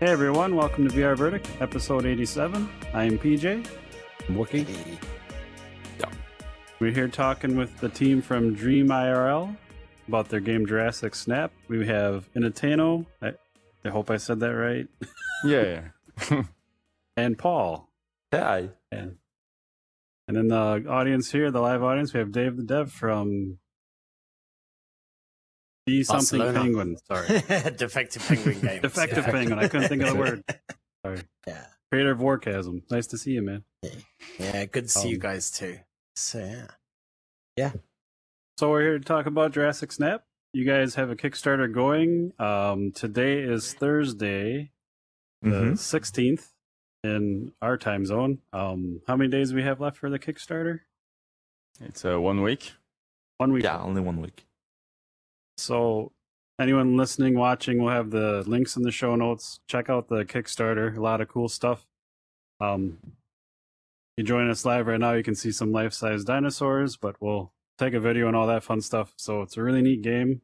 Hey everyone, welcome to VR Verdict, episode 87. I am PJ. Wookie. We're here talking with the team from Dream IRL about their game Jurassic Snap. We have Inateno, I, I hope I said that right, Yeah, yeah. and Paul. Hi. And, and in the audience here, the live audience, we have Dave the Dev from Be Something Barcelona. Penguin. Sorry. Defective Penguin Games. Defective yeah. Penguin. I couldn't think of the word. Sorry. Yeah. Creator of Warchasm. Nice to see you, man. Yeah, good to see you Um, guys too. So yeah. yeah. So we're here to talk about Jurassic Snap. You guys have a Kickstarter going. Um, today is Thursday, the Mhm. 16th in our time zone. Um, how many days do we have left for the Kickstarter? It's uh, one week. One week. Yeah, only one week. So anyone listening, watching, we'll have the links in the show notes. Check out the Kickstarter. A lot of cool stuff. Um, you join us live right now, you can see some life-size dinosaurs, but we'll take a video and all that fun stuff. So it's a really neat game.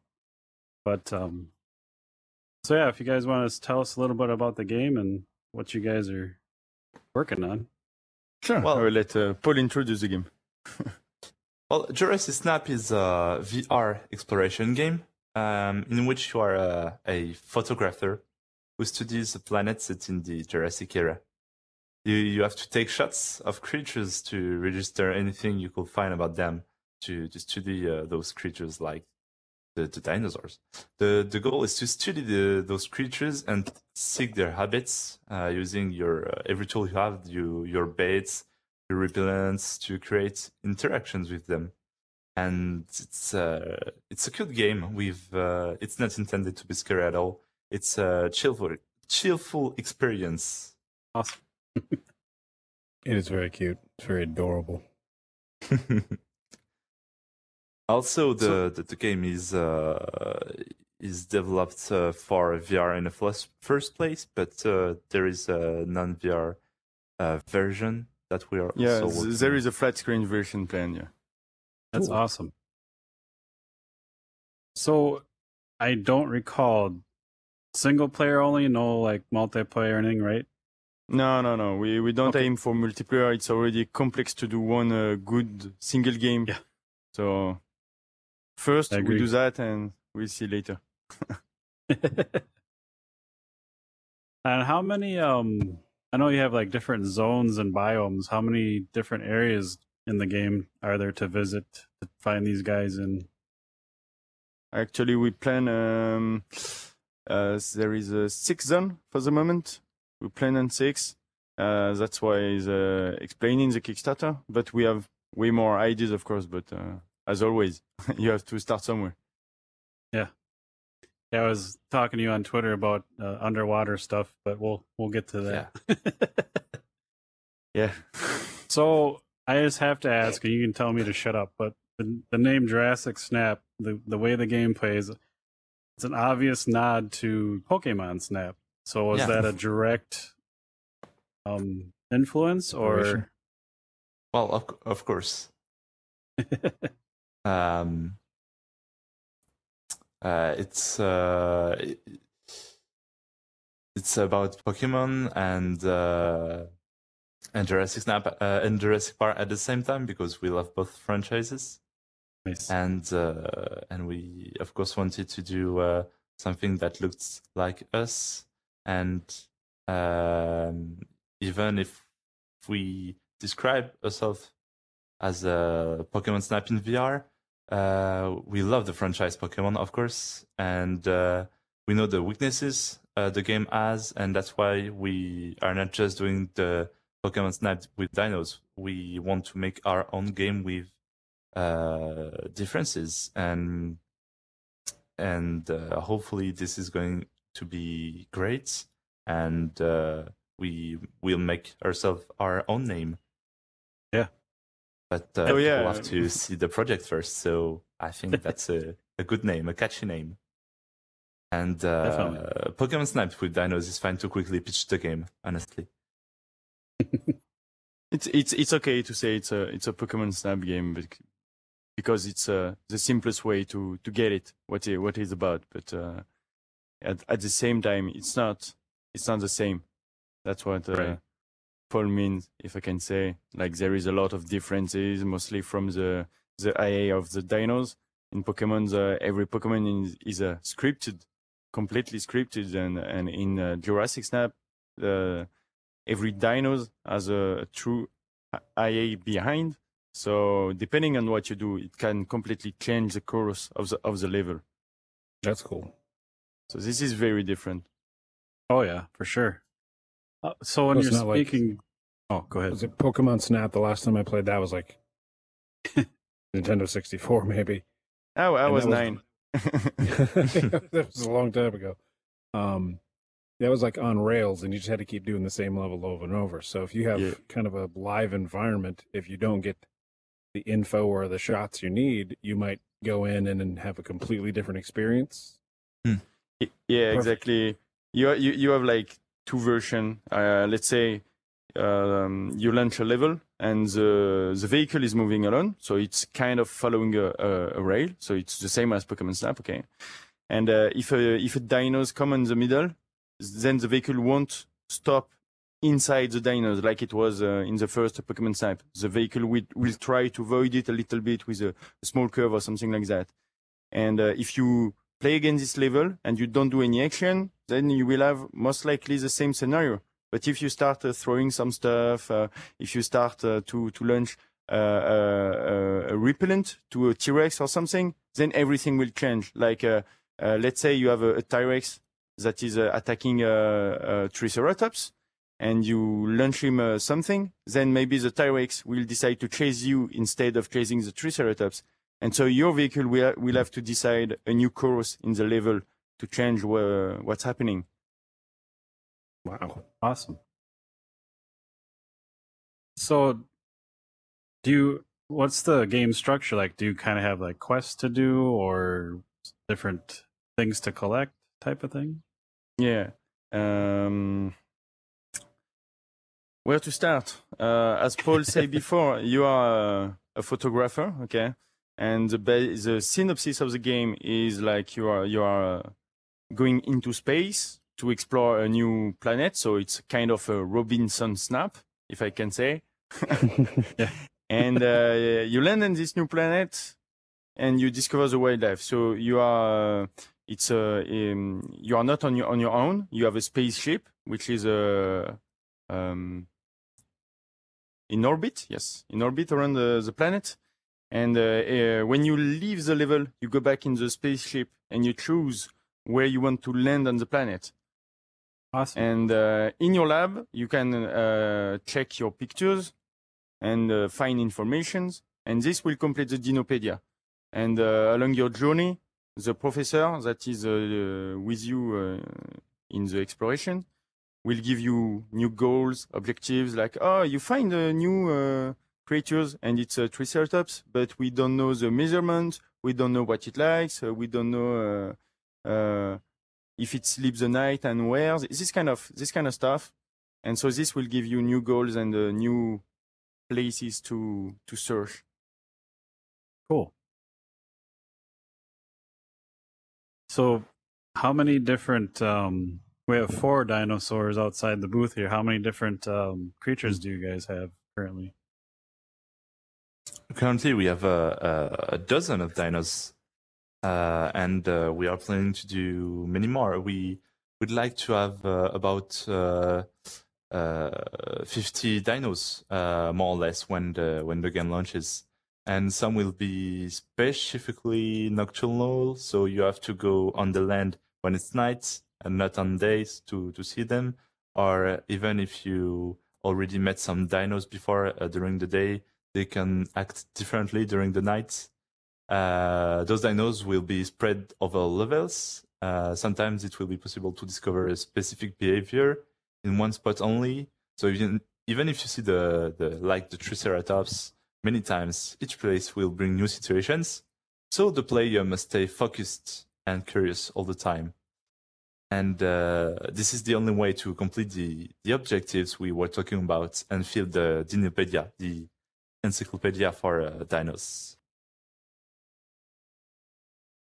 But um, so yeah, if you guys want to tell us a little bit about the game and what you guys are working on. Sure. Well- I will let uh, Paul introduce the game. Well, Jurassic Snap is a VR exploration game um, in which you are a, a photographer who studies the planets set in the Jurassic era. You, you have to take shots of creatures to register anything you could find about them to, to study uh, those creatures like the, the dinosaurs. The, the goal is to study the, those creatures and seek their habits uh, using your uh, every tool you have, you, your baits, your repellents to create interactions with them. And it's uh, it's a cute game. With uh, it's not intended to be scary at all. It's a cheerful cheerful experience. Awesome. It is very cute. It's very adorable. also, the, the the game is uh, is developed uh, for VR in the first first place, but uh, there is a non VR uh, version that we are Yeah, also th- there on. is a flat screen version plan. Yeah. That's Cool. awesome. So I don't recall single player only, no like multiplayer or anything, right? No, no, no. We we don't Okay. aim for multiplayer. It's already complex to do one uh, good single game. Yeah. So first we do that, and we'll see later. and how many um I know you have like different zones and biomes. How many different areas in the game are there to visit to find these guys in? Actually, we plan. Um, uh, there is a six zone for the moment. We plan on six. Uh, that's why is uh, explaining the Kickstarter. But we have way more ideas, of course. But uh, as always, you have to start somewhere. Yeah, Yeah, I was talking to you on Twitter about uh, underwater stuff, but we'll we'll get to that. Yeah. So I just have to ask, and you can tell me to shut up, but the, the name Jurassic Snap, the, the way the game plays, it's an obvious nod to Pokemon Snap. So was Yeah. that a direct um, influence or? Well, of of course. um, uh, it's uh, it- it's about Pokemon and uh, and Jurassic Snap uh, and Jurassic Park at the same time because we love both franchises Nice. and uh, and we of course wanted to do uh, something that looked like us and um, even if we describe ourselves as a Pokemon Snap in VR, uh, we love the franchise Pokemon, of course, and uh, we know the weaknesses uh, the game has, and that's why we are not just doing the Pokemon Snap with dinos. We want to make our own game with uh, differences, and and uh, hopefully this is going to be great, and we will make ourselves our own name. Yeah. But uh, Oh, people have to see the project first, so I think that's a, a good name, a catchy name. And uh. Pokemon Snap with dinos is fine to quickly pitch the game, honestly. It's it's it's okay to say it's a it's a Pokemon Snap game, but because it's uh, the simplest way to to get it what it what it's about. But uh, at at the same time, it's not it's not the same. That's what uh, Right. Paul means, if I can say. Like there is a lot of differences, mostly from the the IA of the dinos. In Pokemon, the, every Pokemon is, is uh, scripted, completely scripted, and and in uh, Jurassic Snap, the every dinos has a true IA behind. So depending on what you do, it can completely change the course of the of the level. That's cool. So this is very different. Oh yeah, for sure. Uh, so when you're not like- speaking, oh, go ahead. Was it Pokemon Snap? The last time I played that was like Nintendo 64, maybe. Oh, I And was that was- nine. that was a long time ago. Um, that was like on rails, and you just had to keep doing the same level over and over. So if you have Yeah. kind of a live environment, if you don't get the info or the shots you need, you might go in and, and have a completely different experience. Y- yeah, Perfect. exactly. You you you have like two version. Uh, let's say um, you launch a level and the the vehicle is moving along, so it's kind of following a, a, a rail. So it's the same as Pokemon Snap, okay. And uh, if a if a dinos come in the middle, then the vehicle won't stop inside the dinos like it was uh, in the first Pokemon Snap. The vehicle will will try to avoid it a little bit with a, small curve or something like that. And uh, if you play against this level and you don't do any action, then you will have most likely the same scenario. But if you start uh, throwing some stuff, uh, if you start uh, to to launch uh, uh, a repellent to a T-Rex or something, then everything will change. Like uh, uh, let's say you have a, a T-Rex that is uh, attacking a, a Triceratops, and you launch him uh, something, then maybe the T-Rex will decide to chase you instead of chasing the Triceratops. And so your vehicle will, will have to decide a new course in the level to change wha- what's happening. Wow. Awesome. So, do you? What's the game structure like? Do you kind of have like quests to do or different things to collect, type of thing? Yeah. Um, where to start? Uh, as Paul said before, you are a, a photographer, okay? And the, ba- the synopsis of the game is like you are you are uh, going into space to explore a new planet. So it's kind of a Robinson snap, if I can say. Yeah. and uh, you land on this new planet, and you discover the wildlife. So you are it's uh, um, you are not on your on your own. You have a spaceship which is uh, um, in orbit. Yes, in orbit around the, the planet. And uh, uh, when you leave the level, you go back in the spaceship and you choose where you want to land on the planet. Awesome. And uh, in your lab, you can uh, check your pictures and uh, find informations. And this will complete the Dinopedia. And uh, along your journey, the professor that is uh, with you uh, in the exploration will give you new goals, objectives, like, oh, you find a new uh, creatures and it's a Triceratops, but we don't know the measurement, we don't know what it likes, uh, we don't know uh, uh, if it sleeps the night and where, this kind of this kind of stuff. And so this will give you new goals and uh, new places to to search. Cool. So, how many different? Um, we have four dinosaurs outside the booth here. How many different um, creatures do you guys have currently? Currently, we have a, a, dozen of dinos, uh, and uh, we are planning to do many more. We would like to have uh, about uh, uh, 50 dinos, uh, more or less, when the when the game launches. And some will be specifically nocturnal, so you have to go on the land when it's night and not on days to to see them. Or even if you already met some dinos before during the day, they can act differently during the night. Uh, those dinos will be spread over levels. Uh, sometimes it will be possible to discover a specific behavior in one spot only. So even even if you see the, the like the Triceratops many times, each place will bring new situations. So the player must stay focused and curious all the time. and uh, this is the only way to complete the the objectives we were talking about and fill the Dinopedia, the encyclopedia for uh, dinos.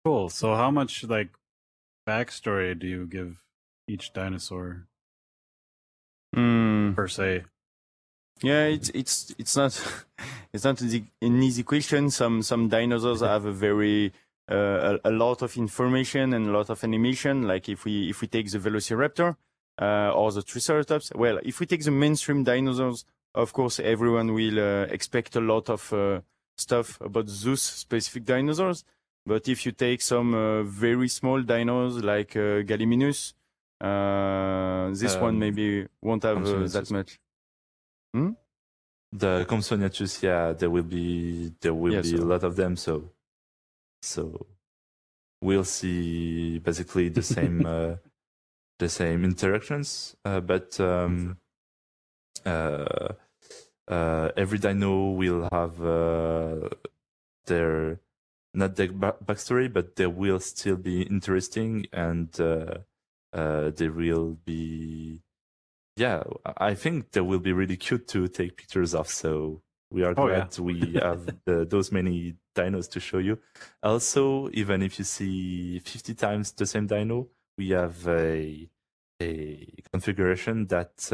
Cool. So, how much like backstory do you give each dinosaur Hmm. per se? Yeah, it's it's it's not it's not an easy- an easy question. Some some dinosaurs have a very uh, a, a lot of information and a lot of animation. Like if we if we take the Velociraptor uh, or the Triceratops. Well, if we take the mainstream dinosaurs, of course everyone will uh, expect a lot of uh, stuff about Zeus specific dinosaurs. But if you take some uh, very small dinos like uh, Gallimimus, uh, this one Um, maybe won't have uh, that much. The Compsognathus, yeah, there will be there will Yes, be a lot of them. So, so we'll see basically the same uh, the same interactions, uh, but um, uh, uh, every dino will have uh, their not their ba- backstory, but they will still be interesting and uh, uh, they will be yeah, I think they will be really cute to take pictures of. So we are Oh, yeah. glad we have the, those many dinos to show you. Also, even if you see 50 times the same dino, we have a a configuration that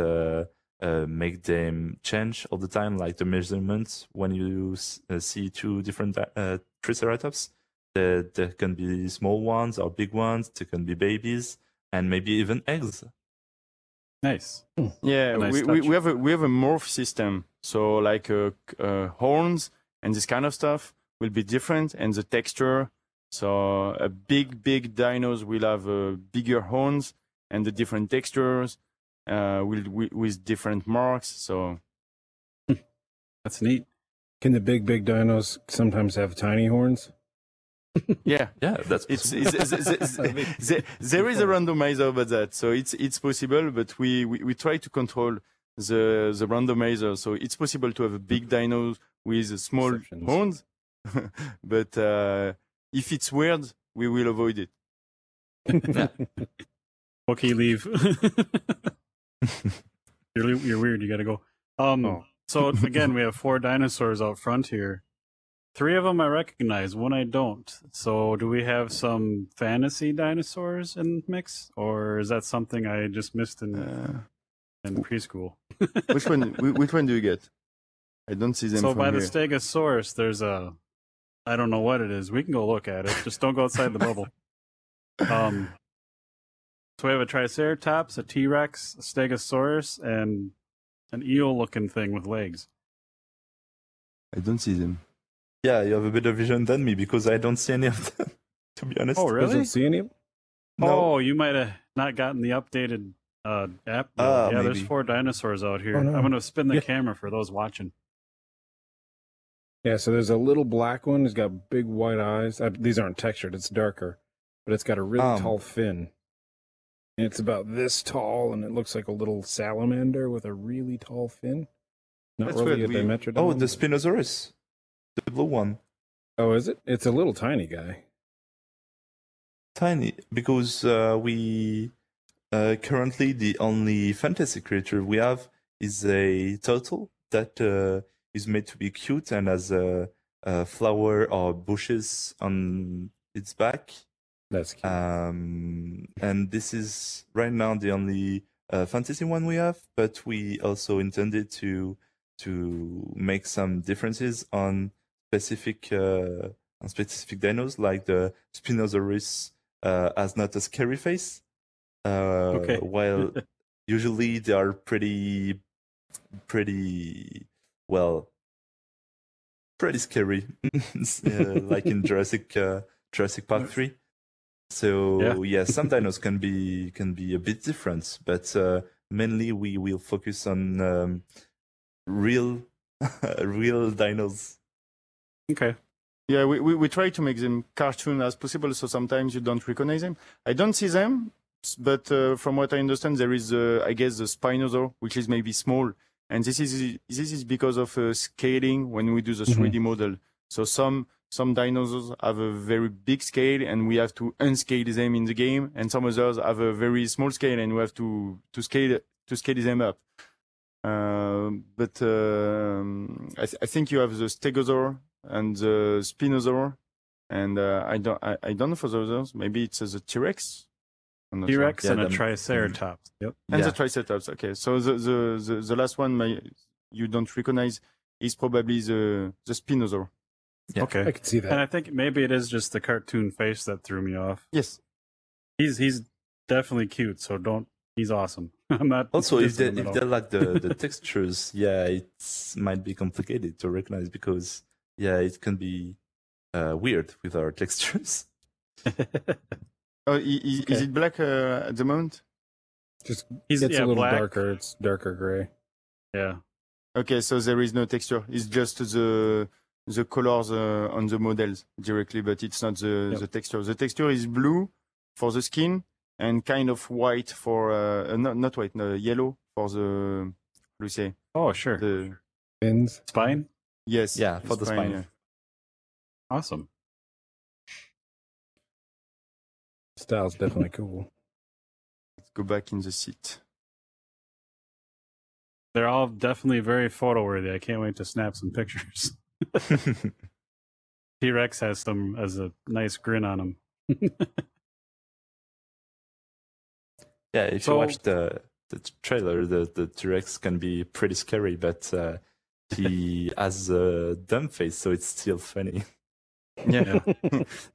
uh, make them change all the time, like the measurements when you uh, see two different di- uh, triceratops. There, there can be small ones or big ones. There can be babies and maybe even eggs. Nice. Yeah, Nice we, we, we have a we have a morph system. So like uh, uh, horns and this kind of stuff will be different, and the texture. So a big big dinos will have uh, bigger horns and the different textures uh, will with, with different marks. So That's neat. Can the big, big dinos sometimes have tiny horns? yeah, Yeah, that's it's, possible. it's, it's, it's, there- there is a randomizer about that. So it's it's possible, but we, we, we try to control the the randomizer. So it's possible to have a big dino with small Exceptions. horns, but uh, if it's weird, we will avoid it. Okay, leave. You're you're weird. You got to go. Um. Oh. So again, we have four dinosaurs out front here. Three of them I recognize, one I don't. So do we have some fantasy dinosaurs in mix, or is that something I just missed in, Uh, in preschool? which one? Which one do you get? I don't see them. So by the. Stegosaurus, there's a, I don't know what it is. We can go look at it. Just don't go outside the bubble. Um, so we have a Triceratops, a T Rex, a Stegosaurus, and an eel-looking thing with legs. I don't see them. yeah, you have a better vision than me because I don't see any of them. To be honest. Oh, really? Doesn't see any. No. Oh, you might have not gotten the updated uh, app. build. Ah, yeah, there's four dinosaurs out here. Oh, no. I'm going to spin the Yeah. camera for those watching. Yeah, so there's a little black one. He's got big white eyes. Uh, these aren't textured. It's darker, but it's got a really Um. tall fin. It's about this tall, and it looks like a little salamander with a really tall fin. Not That's really a We- Dimetrodon. Oh, the Spinosaurus, the blue one, Oh, is it? It's a little tiny guy. tiny because uh, we uh, currently the only fantasy creature we have is a turtle that uh, is made to be cute and has a, a flower or bushes on its back. That's cute. Um, and this is right now the only uh, fantasy one we have, but we also intended to to make some differences on specific uh, on specific dinos, like the Spinosaurus uh, has not a scary face, uh, Okay. while usually they are pretty pretty well pretty scary, uh, like in Jurassic uh, Jurassic Park three. So Yeah. yeah. some dinos can be can be a bit different, but uh, mainly we will focus on um, real real dinos. Okay. Yeah, we, we, we try to make them cartoon as possible, so sometimes you don't recognize them. I don't see them, but uh, from what I understand, there is, uh, I guess, the Spinosaur, which is maybe small, and this is this is because of uh, scaling when we do the Mhm. 3D model. So some some dinosaurs have a very big scale and we have to unscale them in the game, and some others have a very small scale and we have to to scale to scale them up. Uh, but um, I, th- I think you have the Stegosaur and the Spinosaur, and uh, I don't I, I don't know for the others. Maybe it's uh, the T Rex. T Rex Yeah, and a them- Triceratops. Yep. and Yeah. the Triceratops. Okay, so the the the, the last one my, you don't recognize is probably the the Spinosaur. Yeah. I can see that. And. I think maybe it is just the cartoon face that threw me off. Yes. He's he's definitely cute, so don't. He's awesome. I'm not. Also, if they if they're like the, the textures, yeah, it might be complicated to recognize because yeah, it can be uh, weird with our textures. Oh, i- i- is it black uh, at the moment? Just he's gets yeah, a little black. darker. It's darker gray. Yeah. Okay, so there is no texture. It's just the the colors uh, on the models directly, but it's not the Yep. the texture. The texture is blue for the skin and kind of white for uh, uh, not not white, no, yellow for the how do you say Oh sure. the Fins. Spine. yes Yeah, for the spine. yeah. Awesome. Style's definitely cool. Let's go back in the seat. They're all definitely very photo worthy. I can't wait to snap some pictures. T Rex has some as a nice grin on him. yeah, if So- you watch the the trailer, the the T Rex can be pretty scary, but uh, he has a dumb face, so it's still funny. Yeah.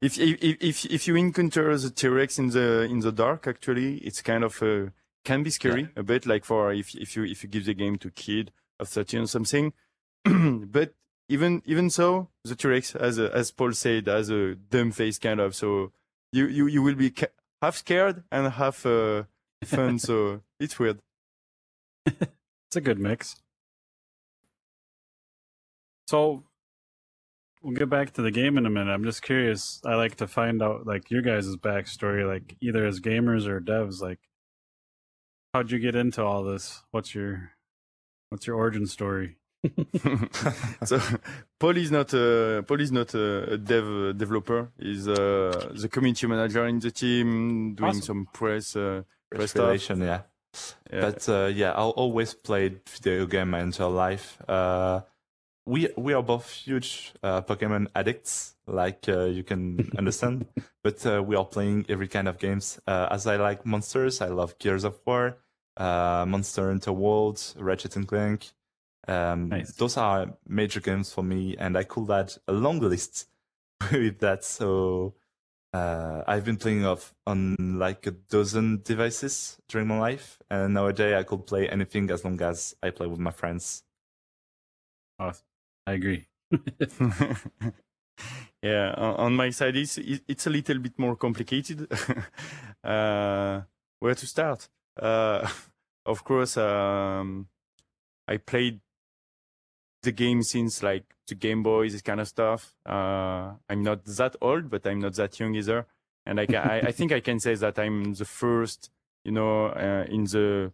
if, if if if you encounter the T Rex in the in the dark, actually, it's kind of uh, can be scary a bit. Like for if if you if you give the game to kid of thirteen or something, but even even so, the T Rex, as a, as Paul said, has a dumb face kind of. So you you you will be ca- half scared and half uh, fun. so it's weird. It's a good mix. So we'll get back to the game in a minute. I'm just curious. I like to find out like your guys' backstory, like either as gamers or devs. Like, how'd you get into all this? What's your what's your origin story? so Paul is not a Paul is not a, a dev developer. He's uh, the community manager in the team, doing Awesome. some press. Uh, Press stuff. Respiration, yeah. yeah. But uh, yeah, I always played video game my entire life. Uh, we we are both huge uh, Pokemon addicts, like uh, you can understand. but uh, we are playing every kind of games. Uh, as I like monsters, I love Gears of War, uh, Monster Hunter World, Ratchet and Clank. Um, Nice. Those are major games for me, and I could add a long list with that. So uh, I've been playing off on like a dozen devices during my life, and nowadays I could play anything as long as I play with my friends. Awesome. I agree. yeah, on, on my side, it's it's a little bit more complicated. uh, where to start? Uh, of course, um, I played the game since like the Game Boy, this kind of stuff. Uh, I'm not that old, but I'm not that young either. And I, I, I think I can say that I'm the first, you know, uh, in the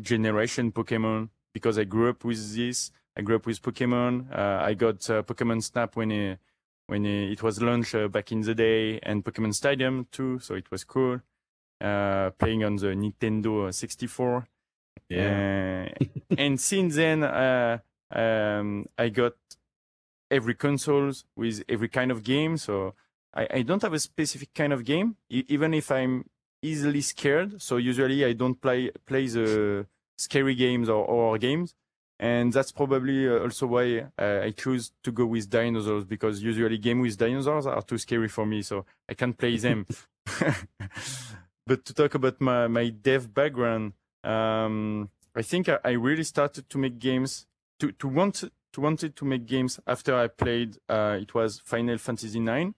generation Pokemon because I grew up with this. I grew up with Pokemon. Uh, I got uh, Pokemon Snap when it, when it, it was launched uh, back in the day, and Pokemon Stadium too. So it was cool. Uh, playing on the Nintendo 64. Uh, and since then, uh, um, I got every consoles with every kind of game. So I, I don't have a specific kind of game, e- even if I'm easily scared. So usually I don't play play the scary games or horror games, and that's probably uh, also why uh, I choose to go with dinosaurs because usually game with dinosaurs are too scary for me, so I can't play them. but to talk about my my dev background, um, I think I, I really started to make games to to want to wanted to make games after I played. Uh, it was Final Fantasy IX.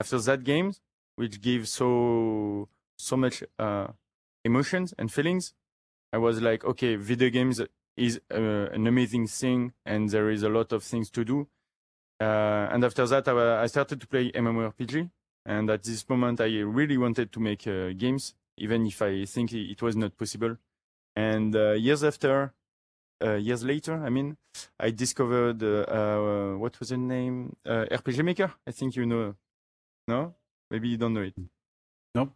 After that game, which gives so so much uh, emotions and feelings, I was like, okay, video games is uh, an amazing thing, and there is a lot of things to do. Uh, and after that, I, I started to play MMORPG, and at this moment, I really wanted to make uh, games, even if I think it was not possible. And uh, years after, years later, I mean, I discovered uh, uh, what was the name? Uh, RPG Maker. I think you know. No, maybe you don't know it. Nope.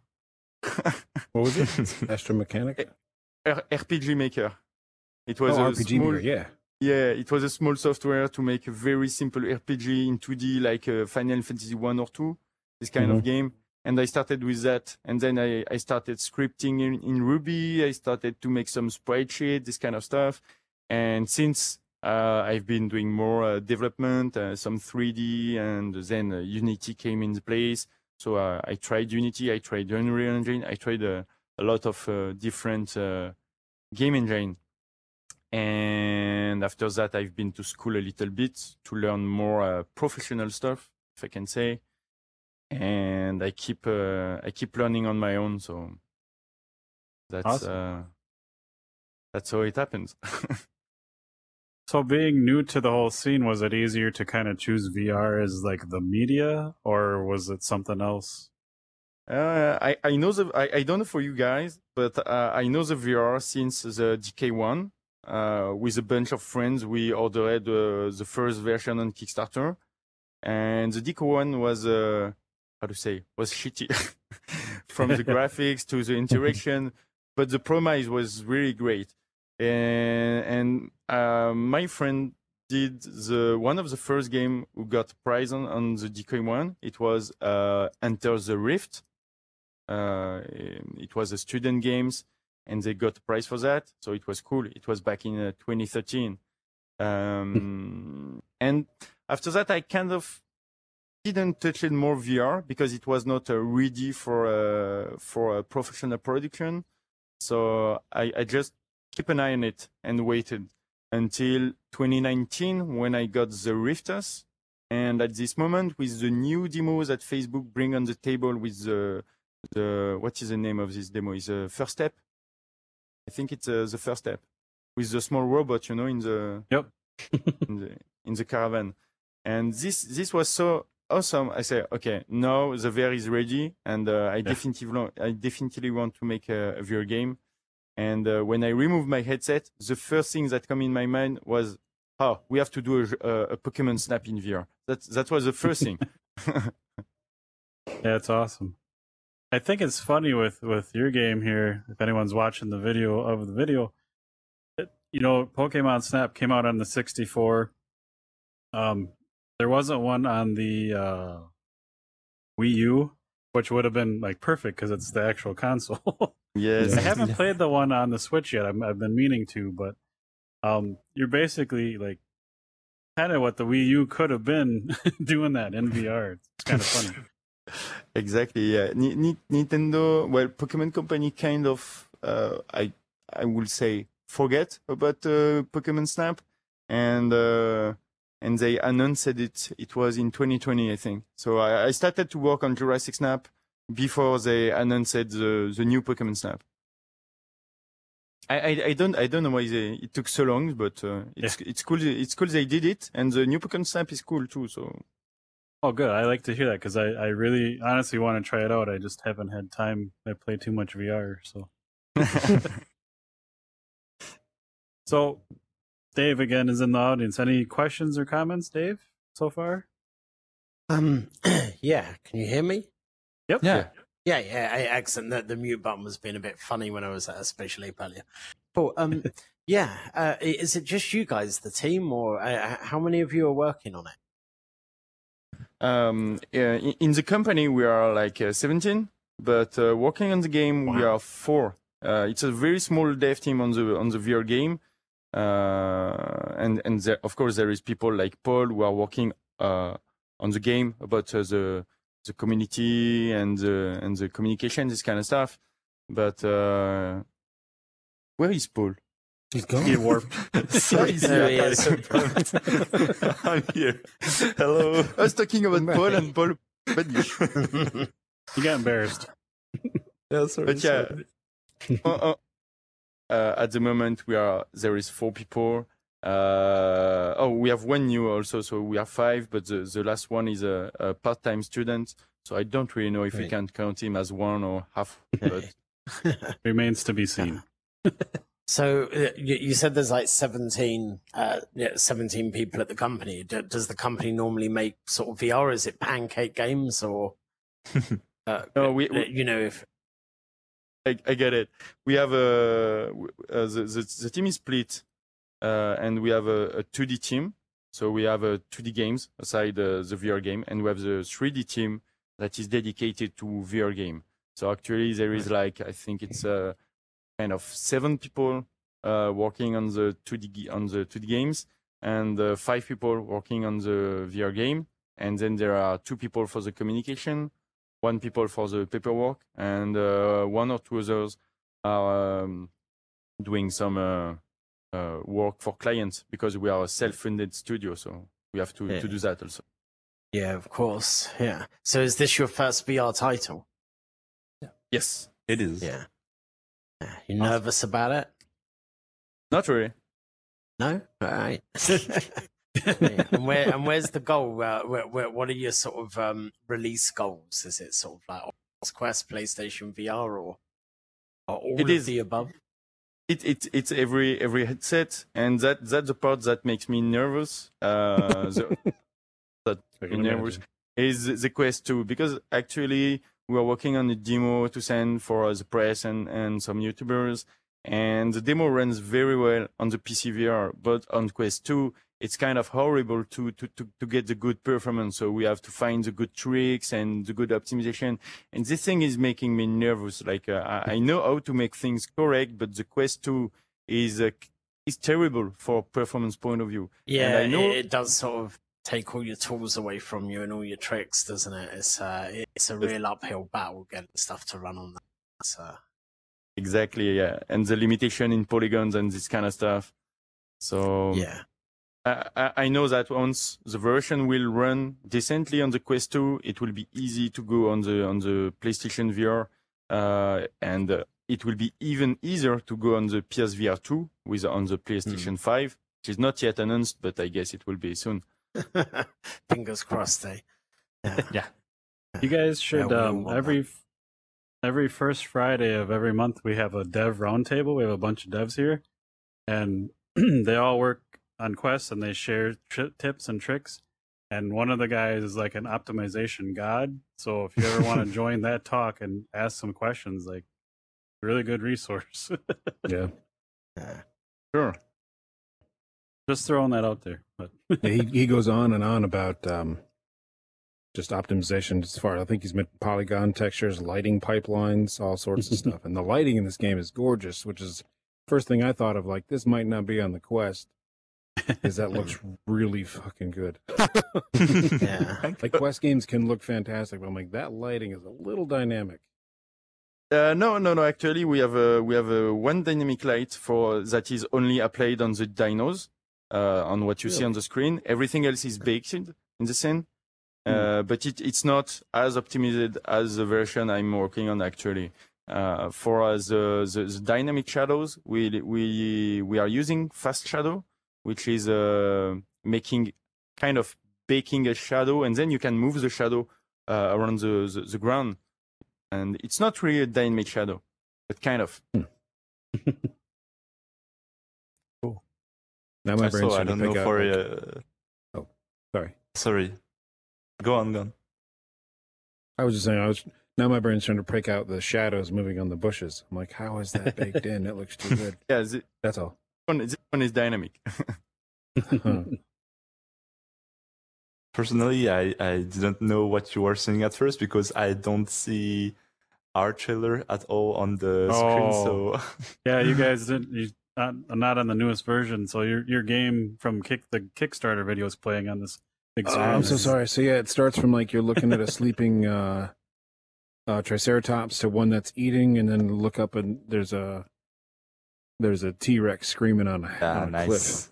What was it? Astro Mechanic? R- RPG Maker. It was oh, a RPG small, Maker, yeah. Yeah, it was a small software to make a very simple RPG in 2D, like uh, Final Fantasy one or two, this kind of game. And I started with that, and then I, I started scripting in, in Ruby. I started to make some sprite sheet, this kind of stuff. And since uh, I've been doing more uh, development, uh, some 3D, and then uh, Unity came into place. So uh, I tried Unity, I tried Unreal Engine, I tried uh, a lot of uh, different uh, game engine. And after that, I've been to school a little bit to learn more uh, professional stuff, if I can say. And I keep uh, I keep learning on my own, so that's Awesome. uh, that's how it happens. So being new to the whole scene, was it easier to kind of choose VR as like the media, or was it something else? Uh, I I know the I, I don't know for you guys, but uh, I know the VR since the DK one. Uh, with a bunch of friends, we ordered uh, the first version on Kickstarter, and the DK one was uh, how to say was shitty from the graphics to the interaction, but the promise was really great. And and uh, my friend did the one of the first game who got prize on, on the DK one. It was uh, Enter the Rift. Uh, it was a student games, and they got a prize for that. So it was cool. It was back in uh, 2013. Um, and after that, I kind of didn't touch it more VR because it was not uh, ready for uh, for a professional production. So I, I just keep an eye on it and waited until 2019 when I got the Rift S. And at this moment, with the new demos that Facebook bring on the table with the the what is the name of this demo? Is the first step? I think it's uh, the first step with the small robot, you know, in the Yep. in the in the caravan. And this this was so awesome. I say, okay, now the VR is ready, and uh, I definitely I definitely want to make a, a VR game. And uh, when I removed my headset, the first thing that come in my mind was, oh, we have to do a, a, a Pokemon Snap in VR. That that was the first thing. Yeah, it's awesome. I think it's funny with with your game here. If anyone's watching the video of the video, it, you know, Pokemon Snap came out on the 64. Um, there wasn't one on the uh, Wii U, which would have been like perfect because it's the actual console. yes. I haven't played the one on the Switch yet. I'm, I've been meaning to, but um, you're basically like kind of what the Wii U could have been doing that in VR. It's kind of funny. Exactly. Yeah. Ni- Ni- Nintendo, well, Pokemon Company kind of, uh, I I will say, forget about uh, Pokemon Snap, and uh, and they announced it. It was in 2020, I think. So I, I started to work on Jurassic Snap before they announced the the new Pokemon Snap. I, I, I don't I don't know why they, it took so long, but uh, it's it's cool. It's cool they did it, and the new Pokemon Snap is cool too. So Oh, good. I like to hear that because I, I really honestly want to try it out. I just haven't had time. I play too much VR. So, so Dave again is in the audience. Any questions or comments, Dave, so far? Um, yeah. Can you hear me? Yep. Yeah. Yeah, yeah. I accent that the mute button was being a bit funny when I was at a special ape earlier. Cool. Um, yeah. Uh, is it just you guys, the team, or uh, how many of you are working on it? Um, yeah, in, in the company, we are like uh, 17, but uh, working on the game, we are four. Uh, it's a very small dev team on the on the VR game, and and there, of course there is people like Paul who are working uh, on the game about uh, the the community and the and the communication, this kind of stuff. But uh, where is Paul? He's gone. He warped. Sorry, There he is. I'm here. Hello. I was talking about Paul and Paul. But You got embarrassed. Yeah, sorry. but yeah, uh, uh, uh, at the moment we are there is four people. Uh, oh, we have one new also, so we are five. But the, the last one is a, a part-time student, so I don't really know if we can count him as one or half. But Remains to be seen. So uh, you, you said there's like 17, uh, yeah, 17 people at the company. D- does the company normally make sort of VR? Is it pancake games or, uh, No, we- uh, we- you know, if I, I get it. We have a uh, the, the the team is split, uh, and we have a, a 2D team. So we have a 2D games aside uh, the VR game, and we have the 3D team that is dedicated to VR game. So actually, there is like I think it's uh, kind of seven people uh, working on the 2D g- on the 2D games, and uh, five people working on the VR game, and then there are two people for the communication, one people for the paperwork, and uh, one or two others are um, doing some uh, uh, work for clients because we are a self-funded studio, so we have to, Yeah. to do that also. yeah, of course, yeah. So is this your first VR title? yeah. Yes, It is. Yeah. Yeah. You nervous about it? not really. No, all right. And where and where's the goal? Uh, where, where, what are your sort of um, release goals? Is it sort of like Oculus Quest, PlayStation VR, or, or all It of is- the above? It, it it's every every headset, and that that's the part that makes me nervous. Uh, the, I nervous is the Quest 2 because actually we are working on a demo to send for the press and, and some YouTubers, and the demo runs very well on the PC VR, but on Quest 2 it's kind of horrible to, to, to, to get the good performance. So we have to find the good tricks and the good optimization. And this thing is making me nervous. Like uh, I, I know how to make things correct, but the Quest 2 is uh, is terrible for performance point of view. Yeah, and I know- it, it does sort of take all your tools away from you and all your tricks, doesn't it? It's uh, it's a real uphill battle getting stuff to run on that. So Exactly, yeah. And the limitation in polygons and this kind of stuff. So yeah, I, I- I know that once the version will run decently on the Quest 2, it will be easy to go on the on the PlayStation VR, uh, and uh, it will be even easier to go on the PSVR 2 with on the PlayStation 5, which is not yet announced, but I guess it will be soon. fingers crossed, eh? Yeah. You guys should we all um, want every every first Friday of every month we have a dev roundtable. We have a bunch of devs here, and they all work on quests and they share tri- tips and tricks. And one of the guys is like an optimization god. So if you ever want to join that talk and ask some questions, like really good resource. Yeah. yeah. Sure. Just throwing that out there. But Yeah, he he goes on and on about um, just optimization as far. I think he's meant polygon textures, lighting pipelines, all sorts of stuff. And the lighting in this game is gorgeous, which is first thing I thought of. Like this might not be on the Quest, because that looks really fucking good. Yeah. Like Quest games can look fantastic, but I'm like that lighting is a little dynamic. Uh, no, no, no. Actually, we have a we have a one dynamic light for that is only applied on the dinos, uh, on what you see on the screen. Everything else is baked in the scene, uh, but it, it's not as optimized as the version I'm working on. Actually, uh, for us, the, the, the dynamic shadows, we we we are using fast shadow, which is uh, making kind of baking a shadow, and then you can move the shadow uh, around the, the the ground and it's not really a dynamic shadow, but kind of. Cool. Now my Also, brain's I trying to don't know pick out, for like- uh, sorry. sorry. Go on, go on. I was just saying, I was now my brain's trying to pick out the shadows moving on the bushes. I'm like, how is that baked in? It looks too good. Yeah, this That's all. One, this one is dynamic. Personally, I, I didn't know what you were saying at first because I don't see our trailer at all on the screen. So yeah, you guys didn't. You not, not on the newest version, so your your game from Kick the Kickstarter video is playing on this big Oh, screen. I'm so sorry. So yeah, it starts from like you're looking at a sleeping uh, uh, triceratops to one that's eating, and then look up and there's a there's a T Rex screaming on a, yeah, on a nice. cliff.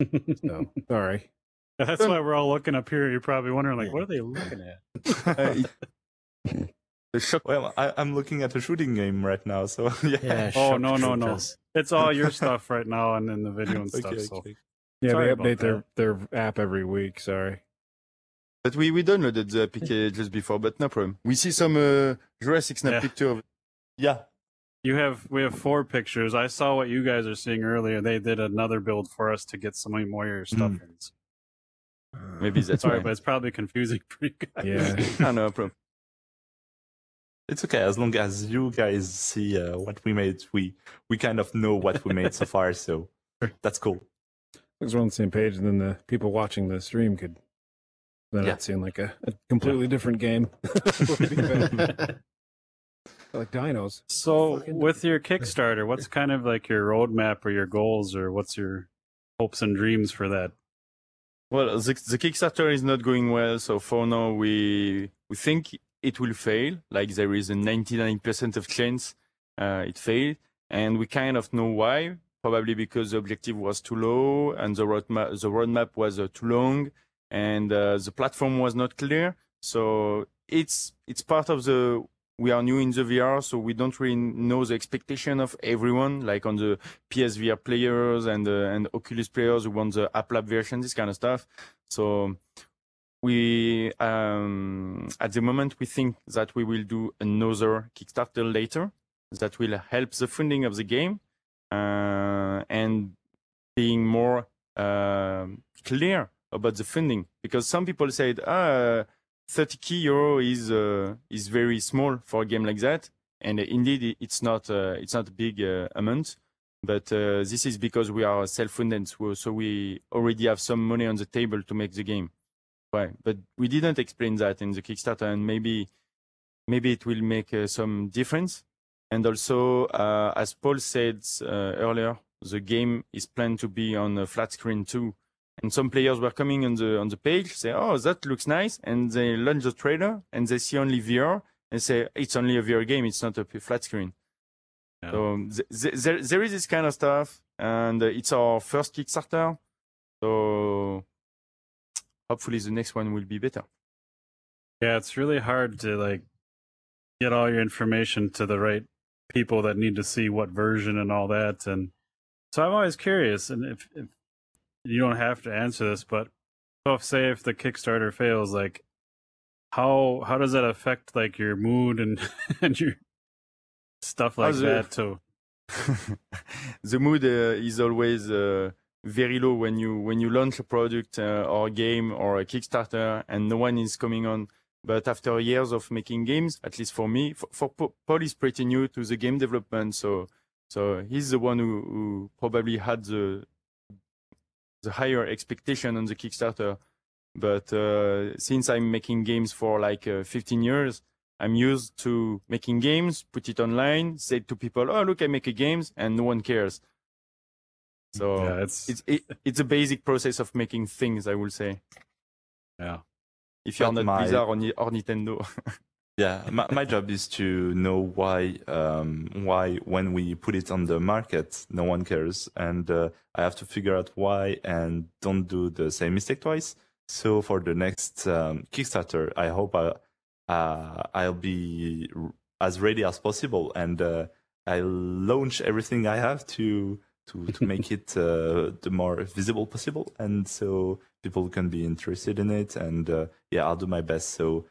So sorry. That's why we're all looking up here. You're probably wondering, like, what are they looking at? It- the shock. well, I, I'm looking at a shooting game right now, so yeah. Yeah. Oh, no, no, no. It's all your stuff right now and in the video and stuff. Okay, So okay. Yeah, Sorry they update their their app every week. Sorry. But we, we downloaded the APK just before, but no problem. We see some uh, Jurassic Snap Yeah. picture of Yeah, you have we have four pictures. I saw what you guys are seeing earlier. They did another build for us to get some more of your stuff Mm. in. So- Maybe that's Sorry, why. but it's probably confusing for you guys. Yeah. Ah, no problem. It's okay as long as you guys see uh, what we made. We we kind of know what we made so far, so that's cool. Because we're on the same page, and then the people watching the stream could then Yeah. not seeing like a, a completely different game. like dinos. So, with your Kickstarter, what's kind of like your roadmap or your goals, or what's your hopes and dreams for that? Well, the, the Kickstarter is not going well, so for now we we think it will fail. Like there is a 99% of chance uh, it failed, and we kind of know why. Probably because the objective was too low and the roadmap the roadmap was uh, too long, and uh, the platform was not clear. So it's it's part of the we are new in the VR, so we don't really know the expectation of everyone, like on the PSVR players and uh, and Oculus players who want the App Lab version, this kind of stuff. So we um, at the moment we think that we will do another Kickstarter later that will help the funding of the game uh, and being more um clear about the funding because some people said ah 30k euro is uh, is very small for a game like that. And indeed it's not uh, it's not a big uh, amount. But uh, this is because we are self-funded. So, we already have some money on the table to make the game. Right but we didn't explain that in the kickstarter and maybe maybe it will make uh, some difference. And also uh, as paul said earlier the game is planned to be on a flat screen too and some players were coming on the on the page say oh that looks nice and they launch the trailer and they see only vr and say it's only a vr game it's not a flat screen Yeah. so th- th- there, there is this kind of stuff and uh, it's our first kickstarter so hopefully the next one will be better Yeah, it's really hard to like get all your information to the right people that need to see what version and all that. And so I'm always curious, and if, if you don't have to answer this, but so if say if the Kickstarter fails, like how how does that affect like your mood and and your stuff like the- that too? the mood uh, is always uh, very low when you when you launch a product uh, or a game or a Kickstarter and no one is coming on. But after years of making games, at least for me, for, for Paul is pretty new to the game development, so so he's the one who, who probably had the the higher expectation on the Kickstarter. But uh, since I'm making games for like uh, 15 years, I'm used to making games, put it online, say to people, "Oh, look, I make a games," and no one cares. So yeah, it's, it's it, it's a basic process of making things, I will say. yeah. If you're But not my- Blizzard or, Ni- or Nintendo, Yeah, my, my job is to know why um, why when we put it on the market, no one cares, and uh, I have to figure out why and don't do the same mistake twice. So for the next um, Kickstarter, I hope I, uh, I'll be as ready as possible, and uh, I'll launch everything I have to to to make it uh, the more visible possible, and so people can be interested in it. And uh, yeah, I'll do my best. So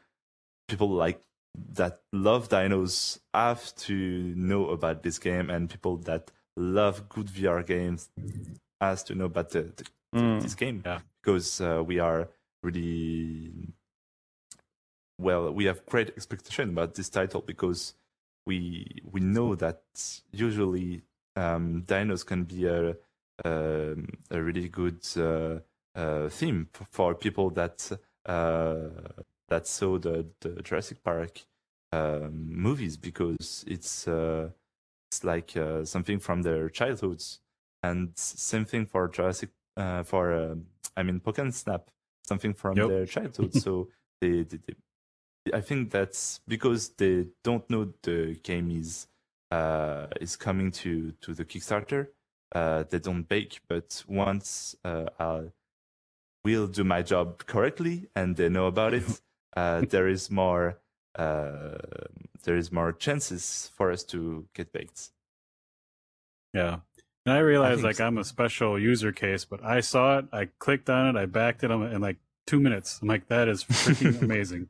people like that love dinos have to know about this game and people that love good VR games has to know about the, the, Mm. this game Yeah. because uh, we are really well we have great expectation about this title because we we know that usually um, dinos can be a um, a really good uh, uh, theme for people that uh, that saw the, the Jurassic Park um, movies because it's uh, it's like uh, something from their childhoods, and same thing for Jurassic uh, for um I mean Pokemon Snap, something from Yep. their childhood. so they, they, they, I think that's because they don't know the game is uh, is coming to to the Kickstarter. Uh, they don't bake, but once uh, I will do my job correctly and they know about it, uh, there is more uh, there is more chances for us to get baked. Yeah. And I realized think like so. I'm a special user case, but I saw it, I clicked on it, I backed it in like two minutes. I'm like, that is freaking amazing.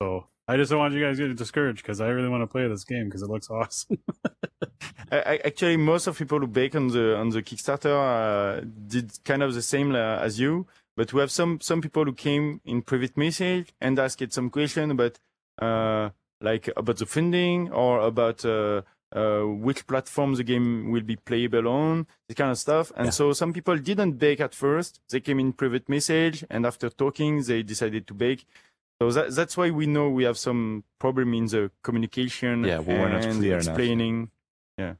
So I just don't want you guys to get discouraged because I really want to play this game because it looks awesome. I, I, actually, most of people who bake on the on the Kickstarter uh, did kind of the same uh, as you. But we have some some people who came in private message and asked some question about uh, like about the funding or about uh, uh, which platform the game will be playable on, this kind of stuff. And Yeah. so some people didn't bake at first. They came in private message, and after talking, they decided to bake. So that, that's why we know we have some problem in the communication Yeah, we were not clear enough. explaining. Yeah,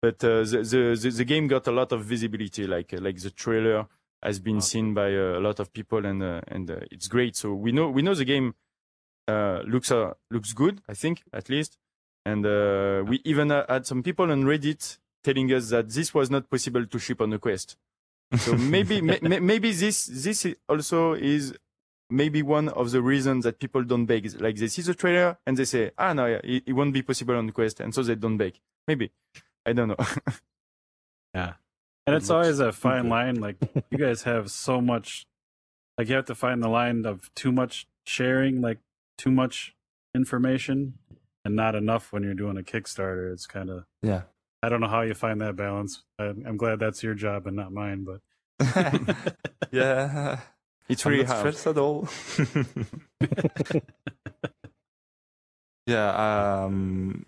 but uh, the, the the the game got a lot of visibility. Like like the trailer has been seen by uh, a lot of people, and uh, and uh, it's great. So we know we know the game uh, looks uh, looks good. I think at least, and uh, we even had some people on Reddit telling us that this was not possible to ship on the Quest. So maybe may, may- maybe this this also is maybe one of the reasons that people don't bake. Is Like they see the trailer and they say, ah no, yeah, it, it won't be possible on the Quest, and so they don't bake. Maybe I don't know. And It it's always a fine stupid. line. Like you guys have so much, like you have to find the line of too much sharing, like too much information, and not enough when you're doing a Kickstarter. It's kind of Yeah. I don't know how you find that balance. I, I'm glad that's your job and not mine. But yeah. it's I'm really not hard. stressed at all. yeah, um,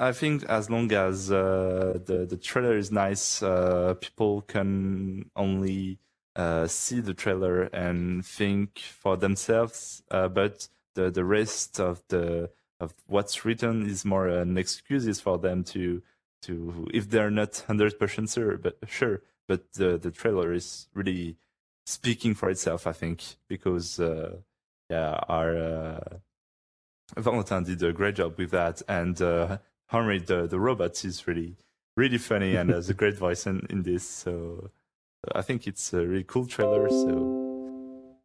I think as long as uh, the the trailer is nice, uh, people can only uh, see the trailer and think for themselves. Uh, but the the rest of the of what's written is more an excuses for them to to if they're not hundred percent sure, but sure. But the the trailer is really speaking for itself, I think, because uh, yeah, our uh, Valentin did a great job with that, and uh, Henry the the robot is really really funny and has a great voice in, in this. So I think it's a really cool trailer. So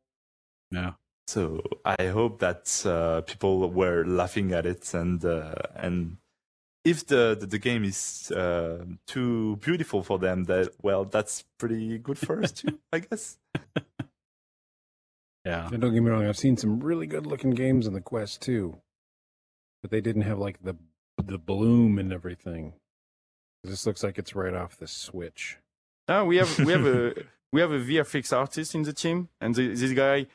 yeah, so I hope that uh, people were laughing at it and uh, and if the, the, the game is uh, too beautiful for them, that well, that's pretty good for us too, I guess. yeah. And don't get me wrong, I've seen some really good looking games in the Quest too, but they didn't have like the the bloom and everything. This looks like it's right off the Switch. No, we have we have a we have a VFX artist in the team, and the, this guy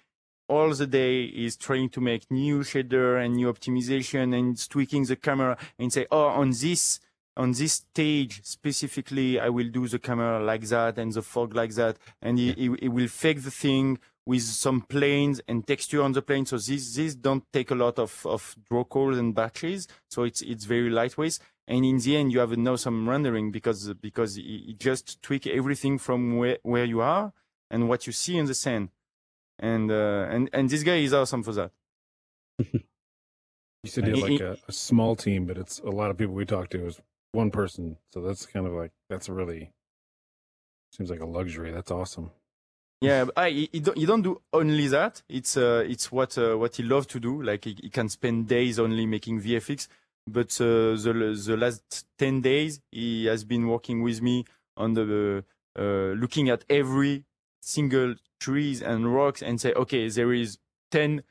all the day is trying to make new shader and new optimization and tweaking the camera and say, oh, on this on this stage specifically, I will do the camera like that and the fog like that, and he, he, he will fake the thing with some planes and texture on the plane. So these these don't take a lot of of draw calls and batteries, so it's it's very lightweight and in the end you have now some rendering because because it, it just tweak everything from where, where you are and what you see in the scene and uh, and and this guy is awesome for that You said you had like a, a small team, but it's a lot of people we talked to is one person. So that's kind of like that's really seems like a luxury. That's awesome. Yeah but I, he, he don't, he don't do only that. It's uh, it's what uh, what he loves to do. Like he, he can spend days only making vfx but uh, the the last 10 days he has been working with me on the uh, looking at every single trees and rocks and say okay there is 10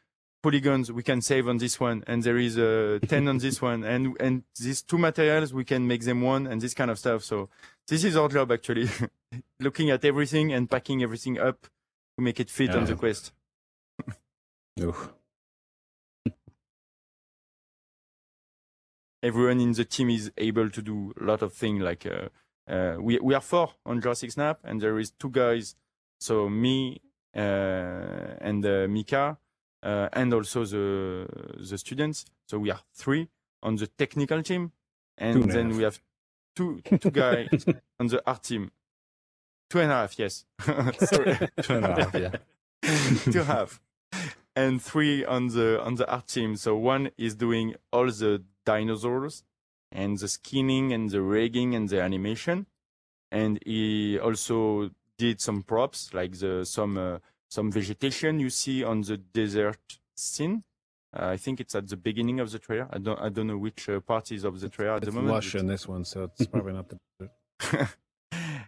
polygons we can save on this one and there is uh, 10 on this one and and these two materials we can make them one and this kind of stuff. So this is our job actually. Looking at everything and packing everything up to make it fit on the quest. Everyone in the team is able to do a lot of things like uh, uh, we, we are four on Jurassic Snap and there is two guys so me uh, and uh, Mika uh, and also the the students. So we are three on the technical team and and then we have two two guys on the art team. Two and a half yes. Sorry. Two and a half, yeah. two half. And three on the on the art team. So one is doing all the dinosaurs and the skinning and the rigging and the animation. And he also did some props like the some uh, some vegetation you see on the desert scene uh, I think it's at the beginning of the trailer. I don't I don't know which uh, part is of the trailer at It's the moment. lush but- in this one, so it's probably not the.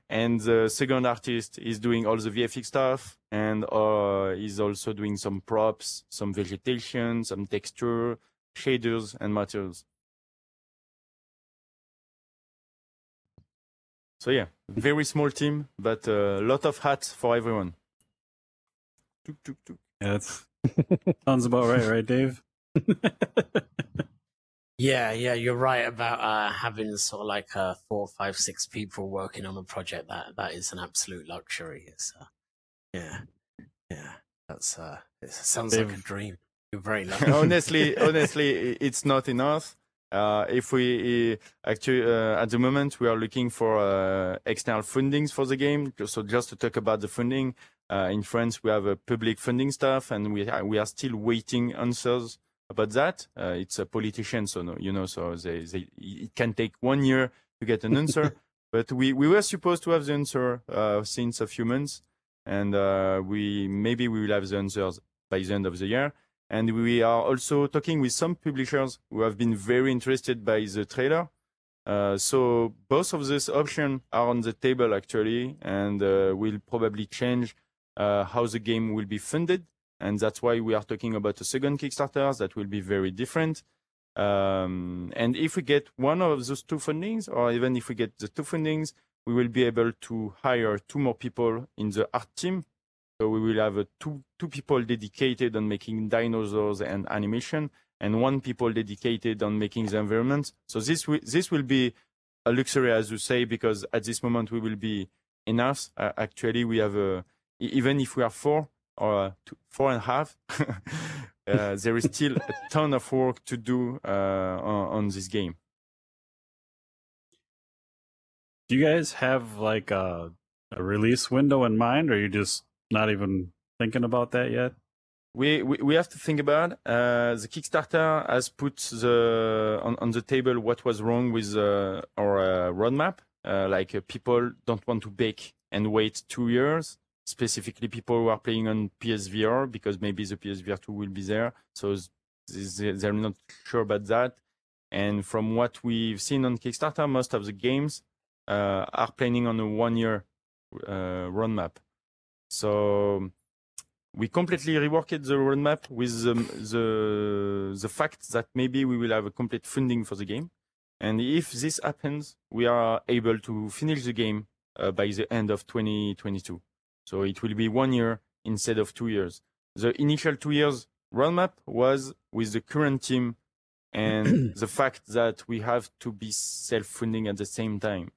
and the second artist is doing all the VFX stuff and uh, is also doing some props, some vegetation, some texture, shaders, and materials. So yeah, very small team, but a lot of hats for everyone. Tuk, tuk, tuk. Yeah, that's sounds about right, right, Dave? Yeah, yeah, you're right about uh, having sort of like uh, four, five, six people working on a project. That that is an absolute luxury. It's, uh, yeah, yeah, that's uh, it sounds like a dream. You're very lucky. honestly, honestly, it's not enough. Uh, if we actually uh, at the moment we are looking for uh, external fundings for the game. So just to talk about the funding, uh, in France we have a public funding stuff, and we are, we are still waiting answers about that. Uh, it's a politician, so no, you know, so they, they it can take one year to get an answer. but we we were supposed to have the answer uh, since a few months, and uh, we maybe we will have the answers by the end of the year. And we are also talking with some publishers who have been very interested by the trailer. Uh, so both of these options are on the table actually, and uh, will probably change uh, how the game will be funded. And that's why we are talking about a second Kickstarter that will be very different. Um, and if we get one of those two fundings, or even if we get the two fundings, we will be able to hire two more people in the art team so we will have uh, two two people dedicated on making dinosaurs and animation, and one people dedicated on making the environment. So this wi- this will be a luxury, as you say, because at this moment we will be enough. Uh, actually, we have uh, e- even if we are four or uh, two, four and a half, uh, there is still a ton of work to do uh, on, on this game. Do you guys have like a, a release window in mind, or you just not even thinking about that yet? we, we, we have to think about uh, the Kickstarter has put the on, on the table what was wrong with uh, our uh, roadmap. Uh, like uh, people don't want to bake and wait two years. Specifically, people who are playing on PSVR because maybe the PSVR two will be there. So they're not sure about that. And from what we've seen on Kickstarter, most of the games uh, are planning on a one year roadmap. So we completely reworked the roadmap with the, the the fact that maybe we will have a complete funding for the game, and if this happens, we are able to finish the game uh, by the end of 2022. So it will be one year instead of two years. The initial two years roadmap was with the current team and the fact that we have to be self-funding at the same time.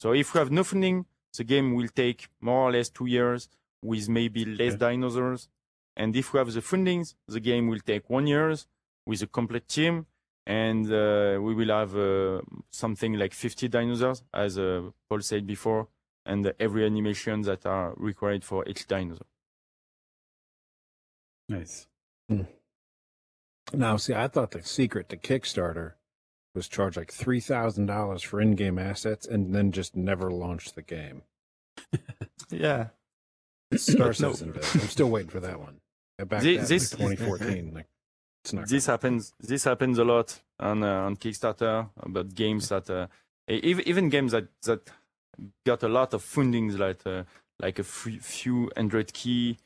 So if we have no funding, the game will take more or less two years with maybe less dinosaurs. And if we have the fundings, the game will take one years with a complete team, and uh, we will have uh, something like 50 dinosaurs, as uh, Paul said before, and every animation that are required for each dinosaur. Nice. Now, see, I thought the secret to Kickstarter was charge like three thousand dollars for in-game assets and then just never launch the game. Yeah. Star No. Citizen did. I'm still waiting for that one. I backed Thi- that in this- like 2014. Like, it's not. this happens this happens a lot on uh, on Kickstarter but games that uh, even even games that that got a lot of fundings like uh, like a few, few hundred key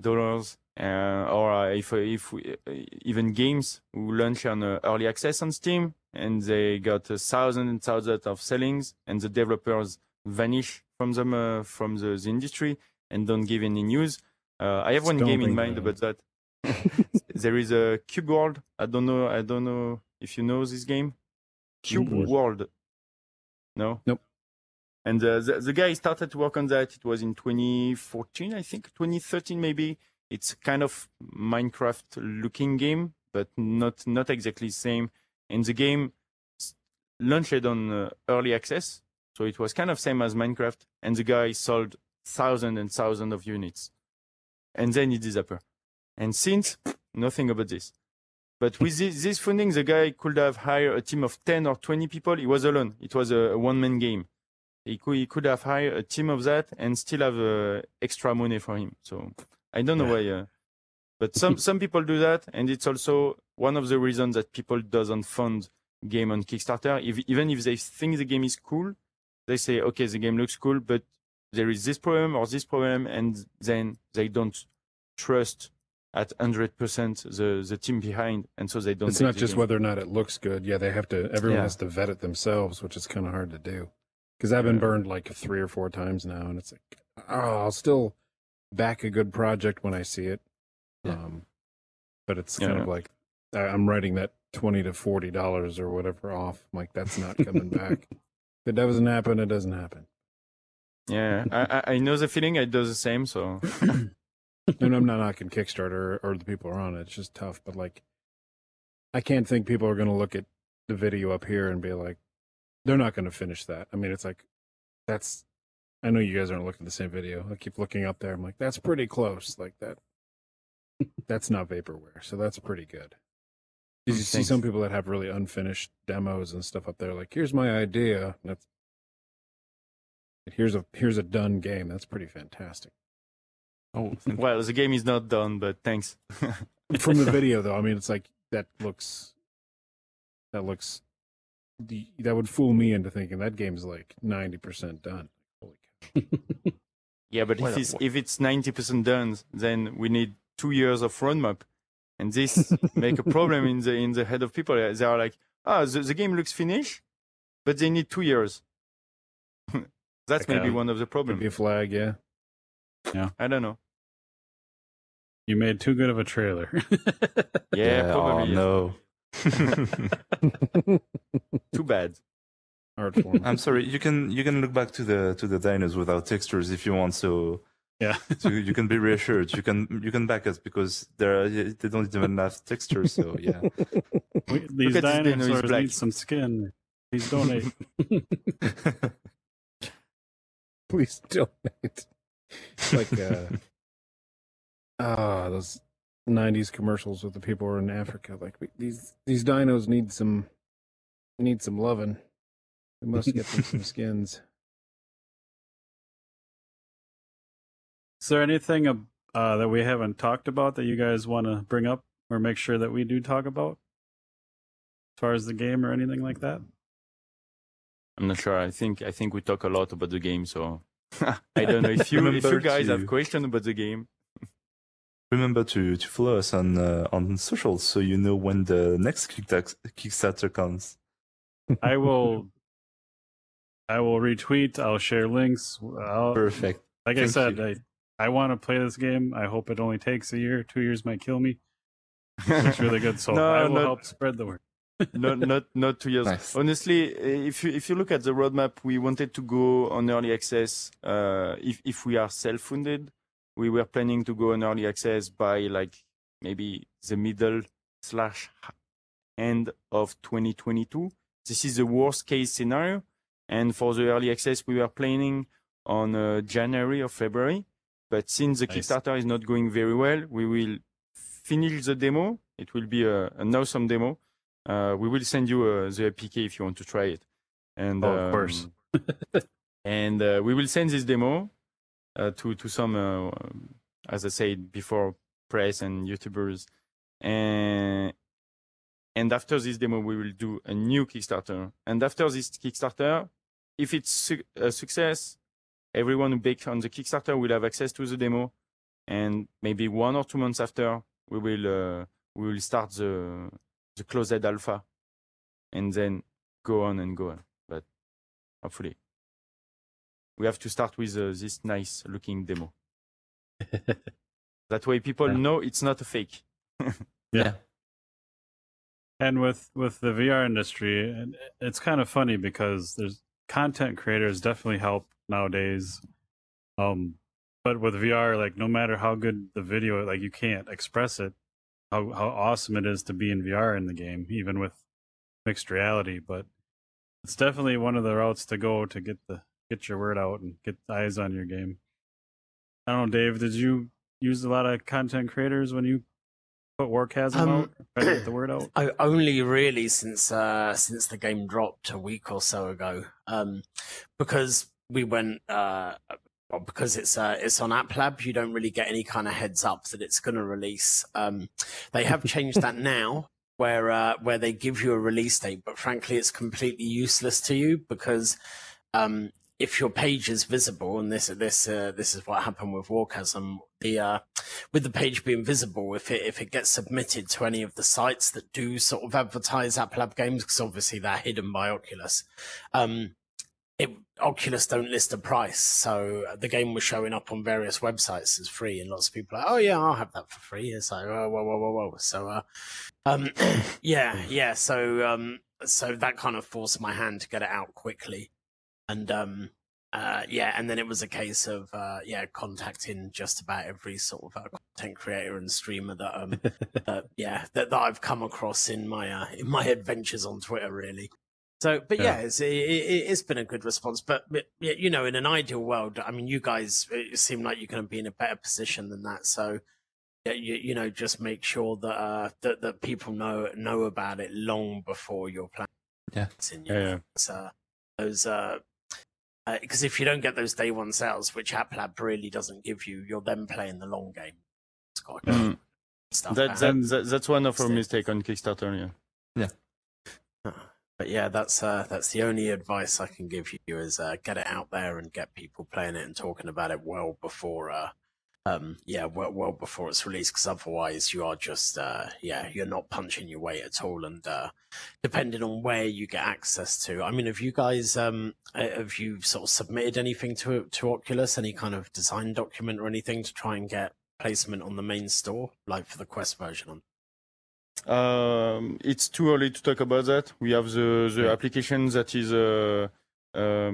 dollars uh, or uh, if if we, uh, even games who launch on uh, early access on Steam and they got uh, thousands and thousands of sellings and the developers vanish from them uh, from the, the industry and don't give any news. Uh, I have one game in mind about that. there is a Cube World. I don't know. I don't know if you know this game. Cube Mm-mm. World. No. Nope. And uh, the the guy started to work on that. It was in 2014, I think, 2013 maybe. It's kind of Minecraft looking game, but not not exactly same. And the game launched on uh, early access, so it was kind of same as Minecraft. And the guy sold thousand and thousand of units, and then it disappeared. And since nothing about this. But with this, this funding, the guy could have hired a team of 10 or 20 people. He was alone. It was a, a one man game. He could, he could have hired a team of that and still have uh, extra money for him. So I don't know why. Uh, but some, some people do that. And it's also one of the reasons that people doesn't fund game on Kickstarter. If, even if they think the game is cool, they say, okay, the game looks cool, but there is this problem or this problem, and then they don't trust at hundred percent the the team behind, and so they don't. it's not just whether or not it looks good. Yeah, they have to. Everyone Yeah. has to vet it themselves, which is kind of hard to do. Because I've been Yeah. burned like three or four times now, and it's like, oh, I'll still back a good project when I see it. Yeah. Um, but it's Yeah. kind of like I'm writing that twenty to forty dollars or whatever off. I'm like that's not coming back. If it doesn't happen, it doesn't happen. Yeah, I, I know the feeling. I do the same. So and I'm not knocking Kickstarter or the people who are on it. It's just tough. But like, I can't think people are going to look at the video up here and be like, they're not going to finish that. I mean, it's like, that's. I know you guys aren't looking at the same video. I keep looking up there. I'm like, that's pretty close. Like that. that's not vaporware, so that's pretty good. 'Cause oh, you see some people that have really unfinished demos and stuff up there. Like, here's my idea. That's here's a here's a done game. That's pretty fantastic. Oh, thank you. well, the game is not done, but thanks. from the video though i mean it's like that looks that looks the- that would fool me into thinking that game's like 90% done holy cow Yeah, but if it's if it's ninety percent done, then we need two years of roadmap, and this make a problem in the in the head of people. They are like, ah, the, the game looks finished, but they need two years. That's Okay. maybe um, one of the could be problems. a flag yeah Yeah. I don't know. You made too good of a trailer. Yeah, probably. Oh, no. Too bad. art form I'm sorry. You can you can look back to the to the dinos without textures if you want. So yeah. so you can be reassured. You can you can back us because there are, they don't even have textures. So yeah. We- These at this dino, dinosaurs need some skin. Please donate. please donate It's like uh ah those 90s commercials with the people who are in africa like we, these these dinos need some need some loving we must get them some skins Is there anything uh, that we haven't talked about that you guys want to bring up or make sure that we do talk about? As far as the game or anything like that? I'm not sure. I think I think we talk a lot about the game, so I don't know if you if you guys to- have questions about the game. Remember to, to follow us on uh, on socials so you know when the next Kickstarter comes. I will. I will retweet. I'll share links. I'll, Perfect. like I said, you. I I want to play this game. I hope it only takes a year. Two years might kill me. It's really good, so No, I will not- help spread the word. not not not two years. Nice. Honestly, if you if you look at the roadmap, we wanted to go on early access. Uh, if if we are self-funded, we were planning to go on early access by like maybe the middle slash end of 2022. This is the worst case scenario. And for the early access, we were planning on uh, January or February. But since the Nice. Kickstarter is not going very well, we will finish the demo. It will be a, an awesome demo. Uh, we will send you uh, the APK if you want to try it. And Oh, of course. um, and uh, we will send this demo uh, to to some, uh, um, as I said before, press and YouTubers. And and after this demo, we will do a new Kickstarter. And after this Kickstarter, if it's su- a success, everyone who baked on the Kickstarter will have access to the demo. And maybe one or two months after, we will uh, we will start the the closed alpha, and then go on and go on. But hopefully, we have to start with uh, this nice looking demo. that way, people Yeah. know it's not a fake. Yeah. And with with the VR industry, it's kind of funny because there's content creators definitely help nowadays. Um, but with VR, like no matter how good the video, like you can't express it how how awesome it is to be in VR in the game, even with mixed reality. But it's definitely one of the routes to go to get the get your word out and get eyes on your game. I don't know, Dave. Did you use a lot of content creators when you put Warcasm Um, out? Try to get the word out. I, only really since uh, since the game dropped a week or so ago, um, because we went uh, well, because it's uh, it's on App Lab. You don't really get any kind of heads up that it's going to release. Um, they have changed that now, where uh, where they give you a release date, but frankly, it's completely useless to you because um, if your page is visible, and this this uh, this is what happened with Warcasm, the uh, with the page being visible, if it if it gets submitted to any of the sites that do sort of advertise App Lab games, because obviously they're hidden by Oculus, um, it, Oculus don't list a price, so the game was showing up on various websites as free, and lots of people are like, oh yeah, I'll have that for free. It's like, whoa, whoa, whoa, whoa, whoa. So, uh, um, yeah, yeah. So, um, so that kind of forced my hand to get it out quickly, and um, uh, yeah, and then it was a case of uh, yeah, contacting just about every sort of uh, content creator and streamer that um, yeah, that, that I've come across in my uh, in my adventures on Twitter, really. So, but yeah, Yeah. it's, it, it, it's been a good response. But, but yeah, you know, in an ideal world, I mean, you guys it seem like you're going to be in a better position than that. So, yeah, you, you know, just make sure that uh, that that people know know about it long before your plan. Yeah. In, Yeah, yeah. uh, those uh, because if you don't get those day one sales, which App Lab really doesn't give you, you're then playing the long game. It's got to Mm. stuff. That, that, that that's one of our Still. mistake on Kickstarter. Yeah. Yeah. But yeah, that's uh, that's the only advice I can give you is uh, get it out there and get people playing it and talking about it well before, uh, um, yeah, well, well before it's released. Because otherwise, you are just, uh, yeah, you're not punching your weight at all. And uh, depending on where you get access to, I mean, have you guys, um, have you sort of submitted anything to to Oculus, any kind of design document or anything to try and get placement on the main store, like for the Quest version? Um, it's too early to talk about that. We have the, the Yeah. application that is uh, uh,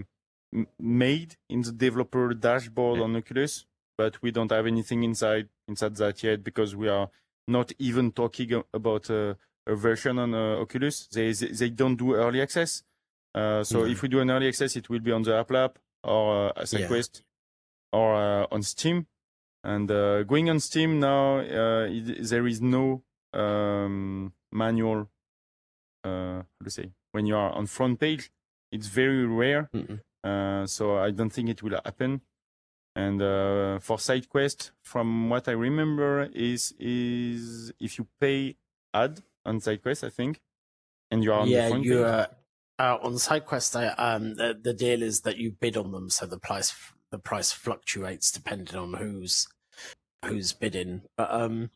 made in the developer dashboard Yeah. on Oculus, but we don't have anything inside inside that yet because we are not even talking about uh, a version on uh, Oculus. They, they don't do early access. Uh, so No. if we do an early access, it will be on the App Lab or uh, SideQuest or uh, on Steam. And uh, going on Steam now, uh, it, there is no um, manual. Uh, how to say when you are on front page, it's very rare. Uh, so I don't think it will happen. And uh, for side quest, from what I remember, is is if you pay ad on side quest, I think, and you are on the yeah, front you page. uh, uh, on SideQuest. I, um, the, the deal is that you bid on them, so the price the price fluctuates depending on who's who's bidding. But um,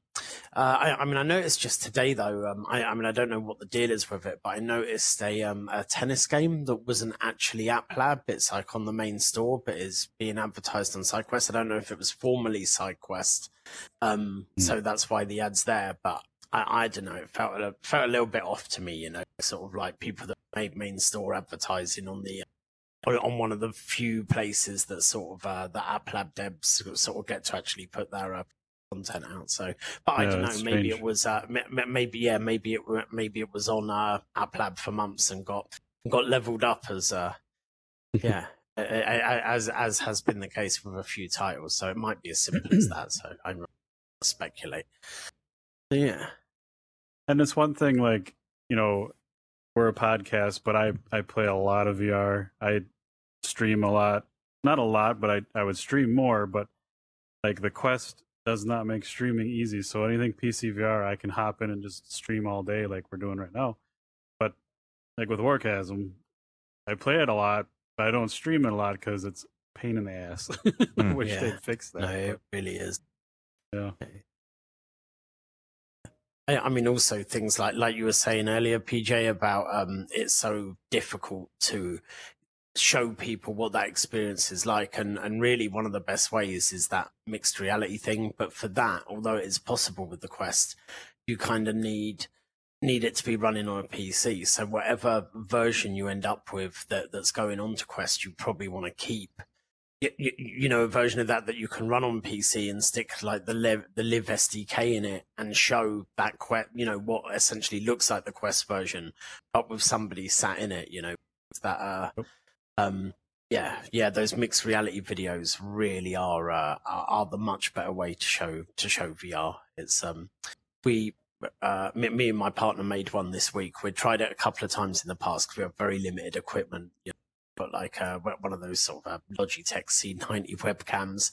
uh, I, I mean, I noticed just today though. Um, I, I mean, I don't know what the deal is with it, but I noticed a um a tennis game that wasn't actually App Lab. It's like on the main store, but is being advertised on SideQuest. I don't know if it was formerly SideQuest. Um, Hmm. so that's why the ad's there, but. I, I don't know. It felt a, felt a little bit off to me, you know, sort of like people that made main store advertising on the on- on one of the few places that sort of uh, the App Lab devs sort of get to actually put their uh, content out. So, but I Yeah, don't know. Maybe strange. it was uh, maybe yeah, maybe it maybe it was on uh, App Lab for months and got got leveled up as uh, yeah. As as has been the case with a few titles, so it might be as simple as that. So I'm speculate. So, yeah, And it's one thing, like you know, we're a podcast, but I I play a lot of VR. I stream a lot, not a lot, but I I would stream more. But like the Quest does not make streaming easy. So anything PC VR, I can hop in and just stream all day, like we're doing right now. But like with Warcasm, I play it a lot, but I don't stream it a lot because it's pain in the ass. I Mm. wish Yeah. they'd fix that. no, it really is. yeah. I I mean, also things like like you were saying earlier, PJ, about um, it's so difficult to show people what that experience is like, and and really one of the best ways is that mixed reality thing. But for that, although it is possible with the Quest, you kind of need need it to be running on a PC. So whatever version you end up with that that's going on to Quest, you probably want to keep you, you, you know a version of that that you can run on PC and stick like the LIV the LIV SDK in it and show that quest you know what essentially looks like the Quest version, but with somebody sat in it. You know that uh. Um yeah yeah those mixed reality videos really are uh, are, are the much better way to show to show VR. It's um we. Uh, me, me and my partner made one this week. We tried it a couple of times in the past because we have very limited equipment. You but like uh, one of those sort of uh, Logitech C90 webcams.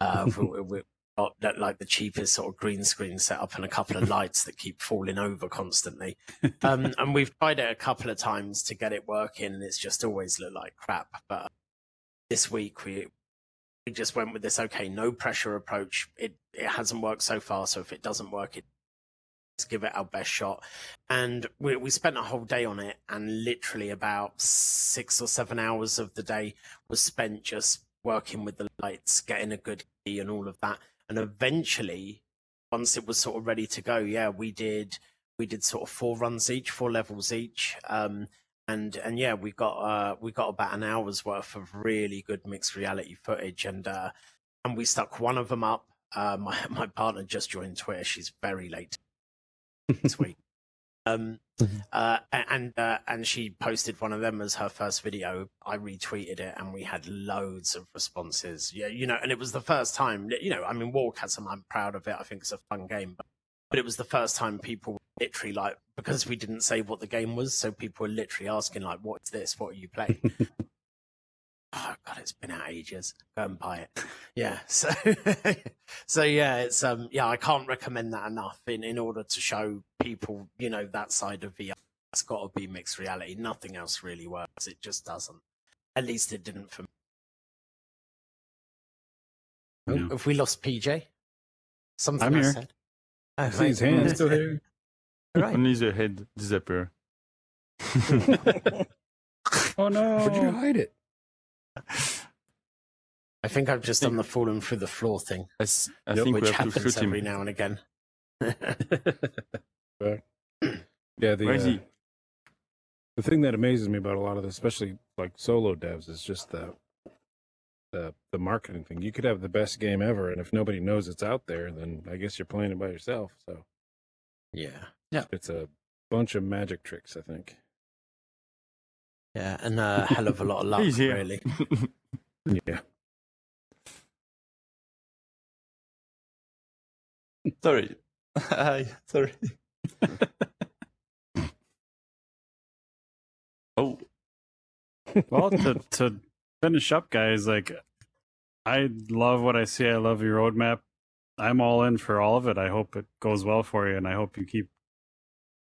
Uh, we, we got that, like the cheapest sort of green screen setup and a couple of lights that keep falling over constantly. Um, and we've tried it a couple of times to get it working, and it's just always looked like crap. But this week we we just went with this okay, no pressure approach. It it hasn't worked so far, so if it doesn't work, it let's give it our best shot. And we we spent a whole day on it, and literally about six or seven hours of the day was spent just working with the lights, getting a good key, and all of that. And eventually, once it was sort of ready to go, yeah, we did we did sort of four runs each, four levels each. Um, and and yeah, we got uh, we got about an hour's worth of really good mixed reality footage, and uh, and we stuck one of them up. Uh, my my partner just joined Twitter; she's very late this week. Um, uh, and uh, and she posted one of them as her first video. I retweeted it, and we had loads of responses. Yeah, you know, and it was the first time. You know, I mean, Warcasm. I'm proud of it. I think it's a fun game, but but it was the first time people were literally like because we didn't say what the game was, so people were literally asking like, "What's this? What are you playing?" oh god, it's been out ages. Go and buy it. Yeah. So so yeah, it's um yeah, I can't recommend that enough in in order to show people you know that side of VR. It's got to be mixed reality. Nothing else really works. It just doesn't. At least it didn't for me. Oh, Have we lost PJ? Something I'm I here. said. Oh, I see his hand still here. Right. Only the head disappear. Oh no! Where'd you hide it? I think I've just done the falling through the floor thing, I, s- I Yep, think which we have to happens shoot him. every now and again. Yeah, the Where is uh, he? the thing that amazes me about a lot of this, especially like solo devs, is just the the the marketing thing. You could have the best game ever, and if nobody knows it's out there, then I guess you're playing it by yourself. So yeah. it's a bunch of magic tricks, I think. Yeah, and uh, a hell of a lot of luck, He's here. really. Yeah. Sorry. Hi. Sorry. oh, well, to to finish up, guys, like I love what I see. I love your roadmap. I'm all in for all of it. I hope it goes well for you, and I hope you keep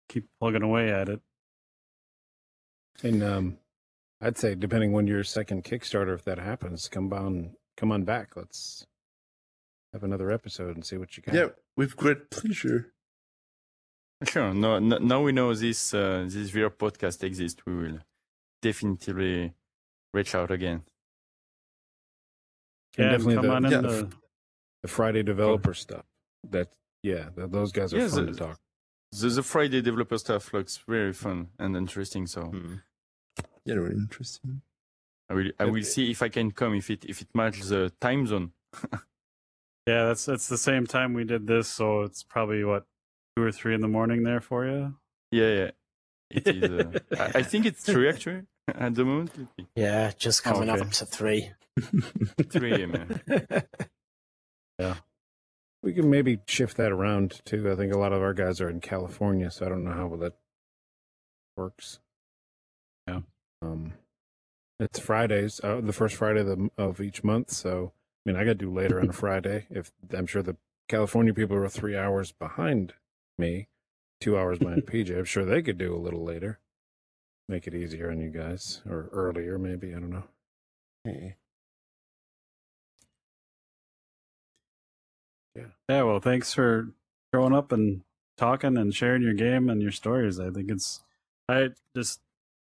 keep plugging away at it. And um, I'd say depending when your second Kickstarter, if that happens, come on, come on back. Let's have another episode and see what you got. Yeah, with great pleasure. sure. No, no, now we know this uh, this VR podcast exists. We will definitely reach out again. And definitely come the- on in. yeah, the- The Friday developer stuff. That yeah, th- those guys are Yeah, fun the- to talk. The, the Friday developer stuff looks very fun and interesting. So Hmm. Yeah, really interesting. I will I will see if I can come if it if it matches the time zone. yeah, that's that's the same time we did this, so it's probably what two or three in the morning there for you. Yeah, yeah. It is. Uh, I, I think it's three actually at the moment. Yeah, just coming Okay. up to three. Three a.m. yeah. We can maybe shift that around too. I think a lot of our guys are in California, so I don't know how that works. Yeah. Um, it's Fridays, uh, the first Friday of, the, of each month. So, I mean, I got to do later on a Friday. If I'm sure the California people are three hours behind me, two hours behind PJ. I'm sure they could do a little later. Make it easier on you guys, or earlier, maybe. I don't know. Yeah, Yeah. well, thanks for showing up and talking and sharing your game and your stories. I think it's, I just,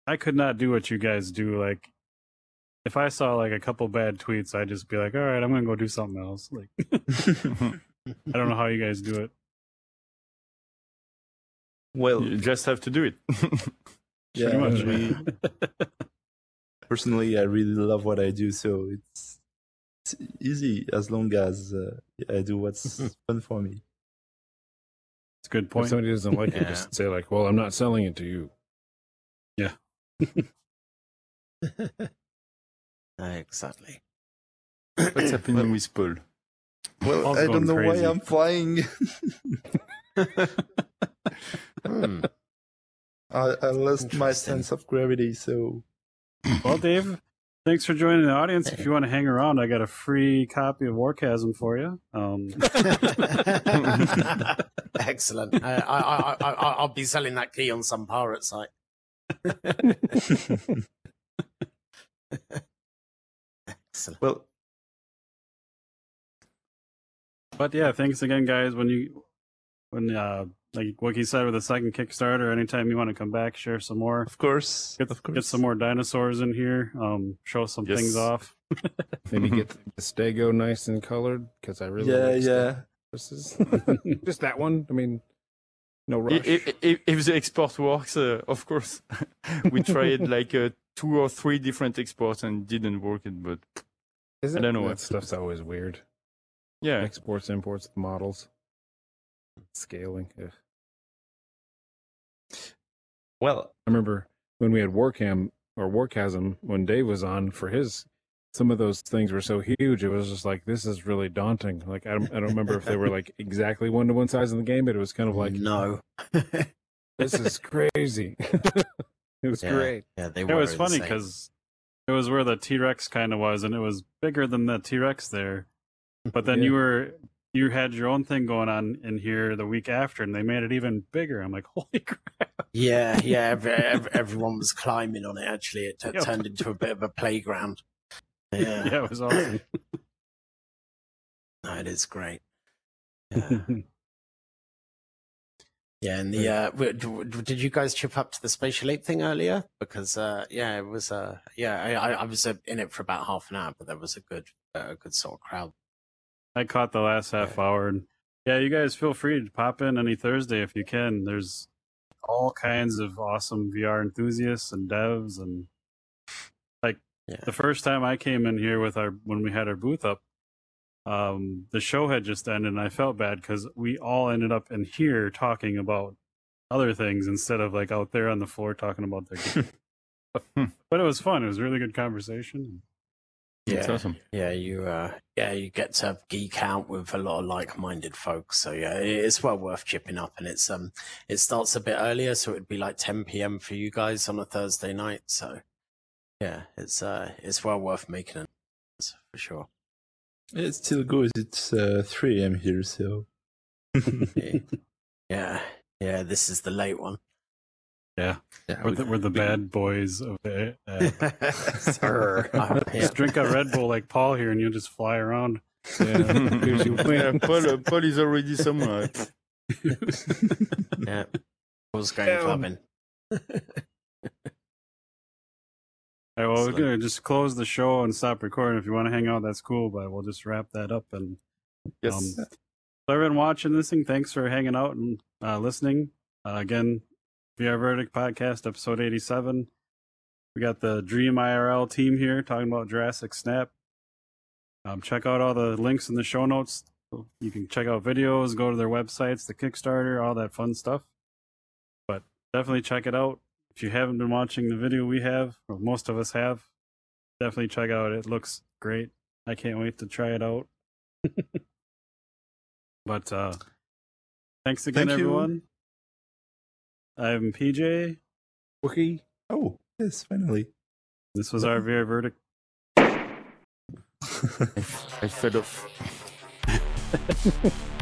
I could not do what you guys do. Like, if I saw like a couple bad tweets, I'd just be like, all right, I'm gonna go do something else. Like, I don't know how you guys do it. Well, you just have to do it. yeah, Pretty much. we, personally, I really love what I do, so it's, it's easy as long as uh, I do what's fun for me. It's a good point. If point. somebody doesn't like it, just say like, "Well, I'm not selling it to you." Yeah. exactly. What's happening with Paul? Well, Paul's I don't know crazy. why I'm flying. Hmm. I, I lost my sense of gravity, so Well, Dave, thanks for joining the audience. If you want to hang around, I got a free copy of Warcasm for you. Um, Excellent. I, I, I, I, I'll be selling that key on some pirate site. Excellent. Well, But yeah, thanks again, guys. When you, when uh, like what he said with the second Kickstarter, anytime you want to come back, share some more, of course, get, of course. get some more dinosaurs in here, um, show some things off. Maybe get the Stego nice and colored because I really Yeah, like yeah. Stegosaurus. Just that one. I mean, no rush. If, if, if the export works, uh, of course. we tried like uh, two or three different exports and didn't work. It, but Isn't I don't know that what- stuff's always weird. yeah, Exports, imports, models, scaling. Ugh. Well, I remember when we had Warcam or Warchasm when Dave was on for his. Some of those things were so huge, it was just like this is really daunting. Like I don't, I don't remember if they were like exactly one to one size in the game, but it was kind of like no. this is crazy. it was Yeah. great. yeah, they Were It were. was funny because it was where the T Rex kind of was, and it was bigger than the T Rex there. But then Yeah. you were you had your own thing going on in here the week after, and they made it even bigger. I'm like, holy crap! Yeah, yeah. Ev- ev- everyone was climbing on it. Actually, it t- Yep. turned into a bit of a playground. Yeah, Yeah, it was awesome. no, it is great. Yeah, yeah. And the uh, w- d- did you guys chip up to the spatial ape thing earlier? Because uh, yeah, it was uh, yeah. I, I- I was uh, in it for about half an hour, but there was a good, uh, a good sort of crowd. I caught the last half hour, and yeah, you guys feel free to pop in any Thursday if you can. There's all kinds of awesome VR enthusiasts and devs, and Yeah, the first time I came in here with our when we had our booth up, um, the show had just ended, and I felt bad because we all ended up in here talking about other things instead of like out there on the floor talking about their. game. but it was fun. It was a really good conversation. It's yeah. awesome. Yeah, you uh yeah, you get to geek out with a lot of like-minded folks. So yeah, it's well worth chipping up and it's um it starts a bit earlier, so it'd be like 10 p.m. for you guys on a Thursday night. So yeah, it's uh it's well worth making it for sure. it still goes. It's uh, 3 a.m. here, so. Yeah. yeah. Yeah, this is the late one. Yeah, yeah, we're the, we're the we- bad boys of the. Uh, Sir. Oh. Just drink a Red Bull like Paul here, and you'll just fly around. Yeah, you yeah. Paul, uh, Paul is already somewhere. yeah. Was kind of clubbing. All right, well, we're Excellent. gonna just close the show and stop recording. If you want to hang out, that's cool. But we'll just wrap that up. And Yes. um, so everyone watching this thing, thanks for hanging out and uh, listening. Uh, again, VR Verdict podcast, episode eighty-seven. We got the Dreamirl team here talking about Jurassic Snap. Um, check out all the links in the show notes. You can check out videos, go to their websites, the Kickstarter, all that fun stuff. But definitely check it out. If you haven't been watching the video we have, or most of us have, definitely check out. It looks great. I can't wait to try it out. but uh thanks again, Thank you. Everyone. I'm PJ. Wookie. Oh, yes, finally. This was our VR verdict. I fell off.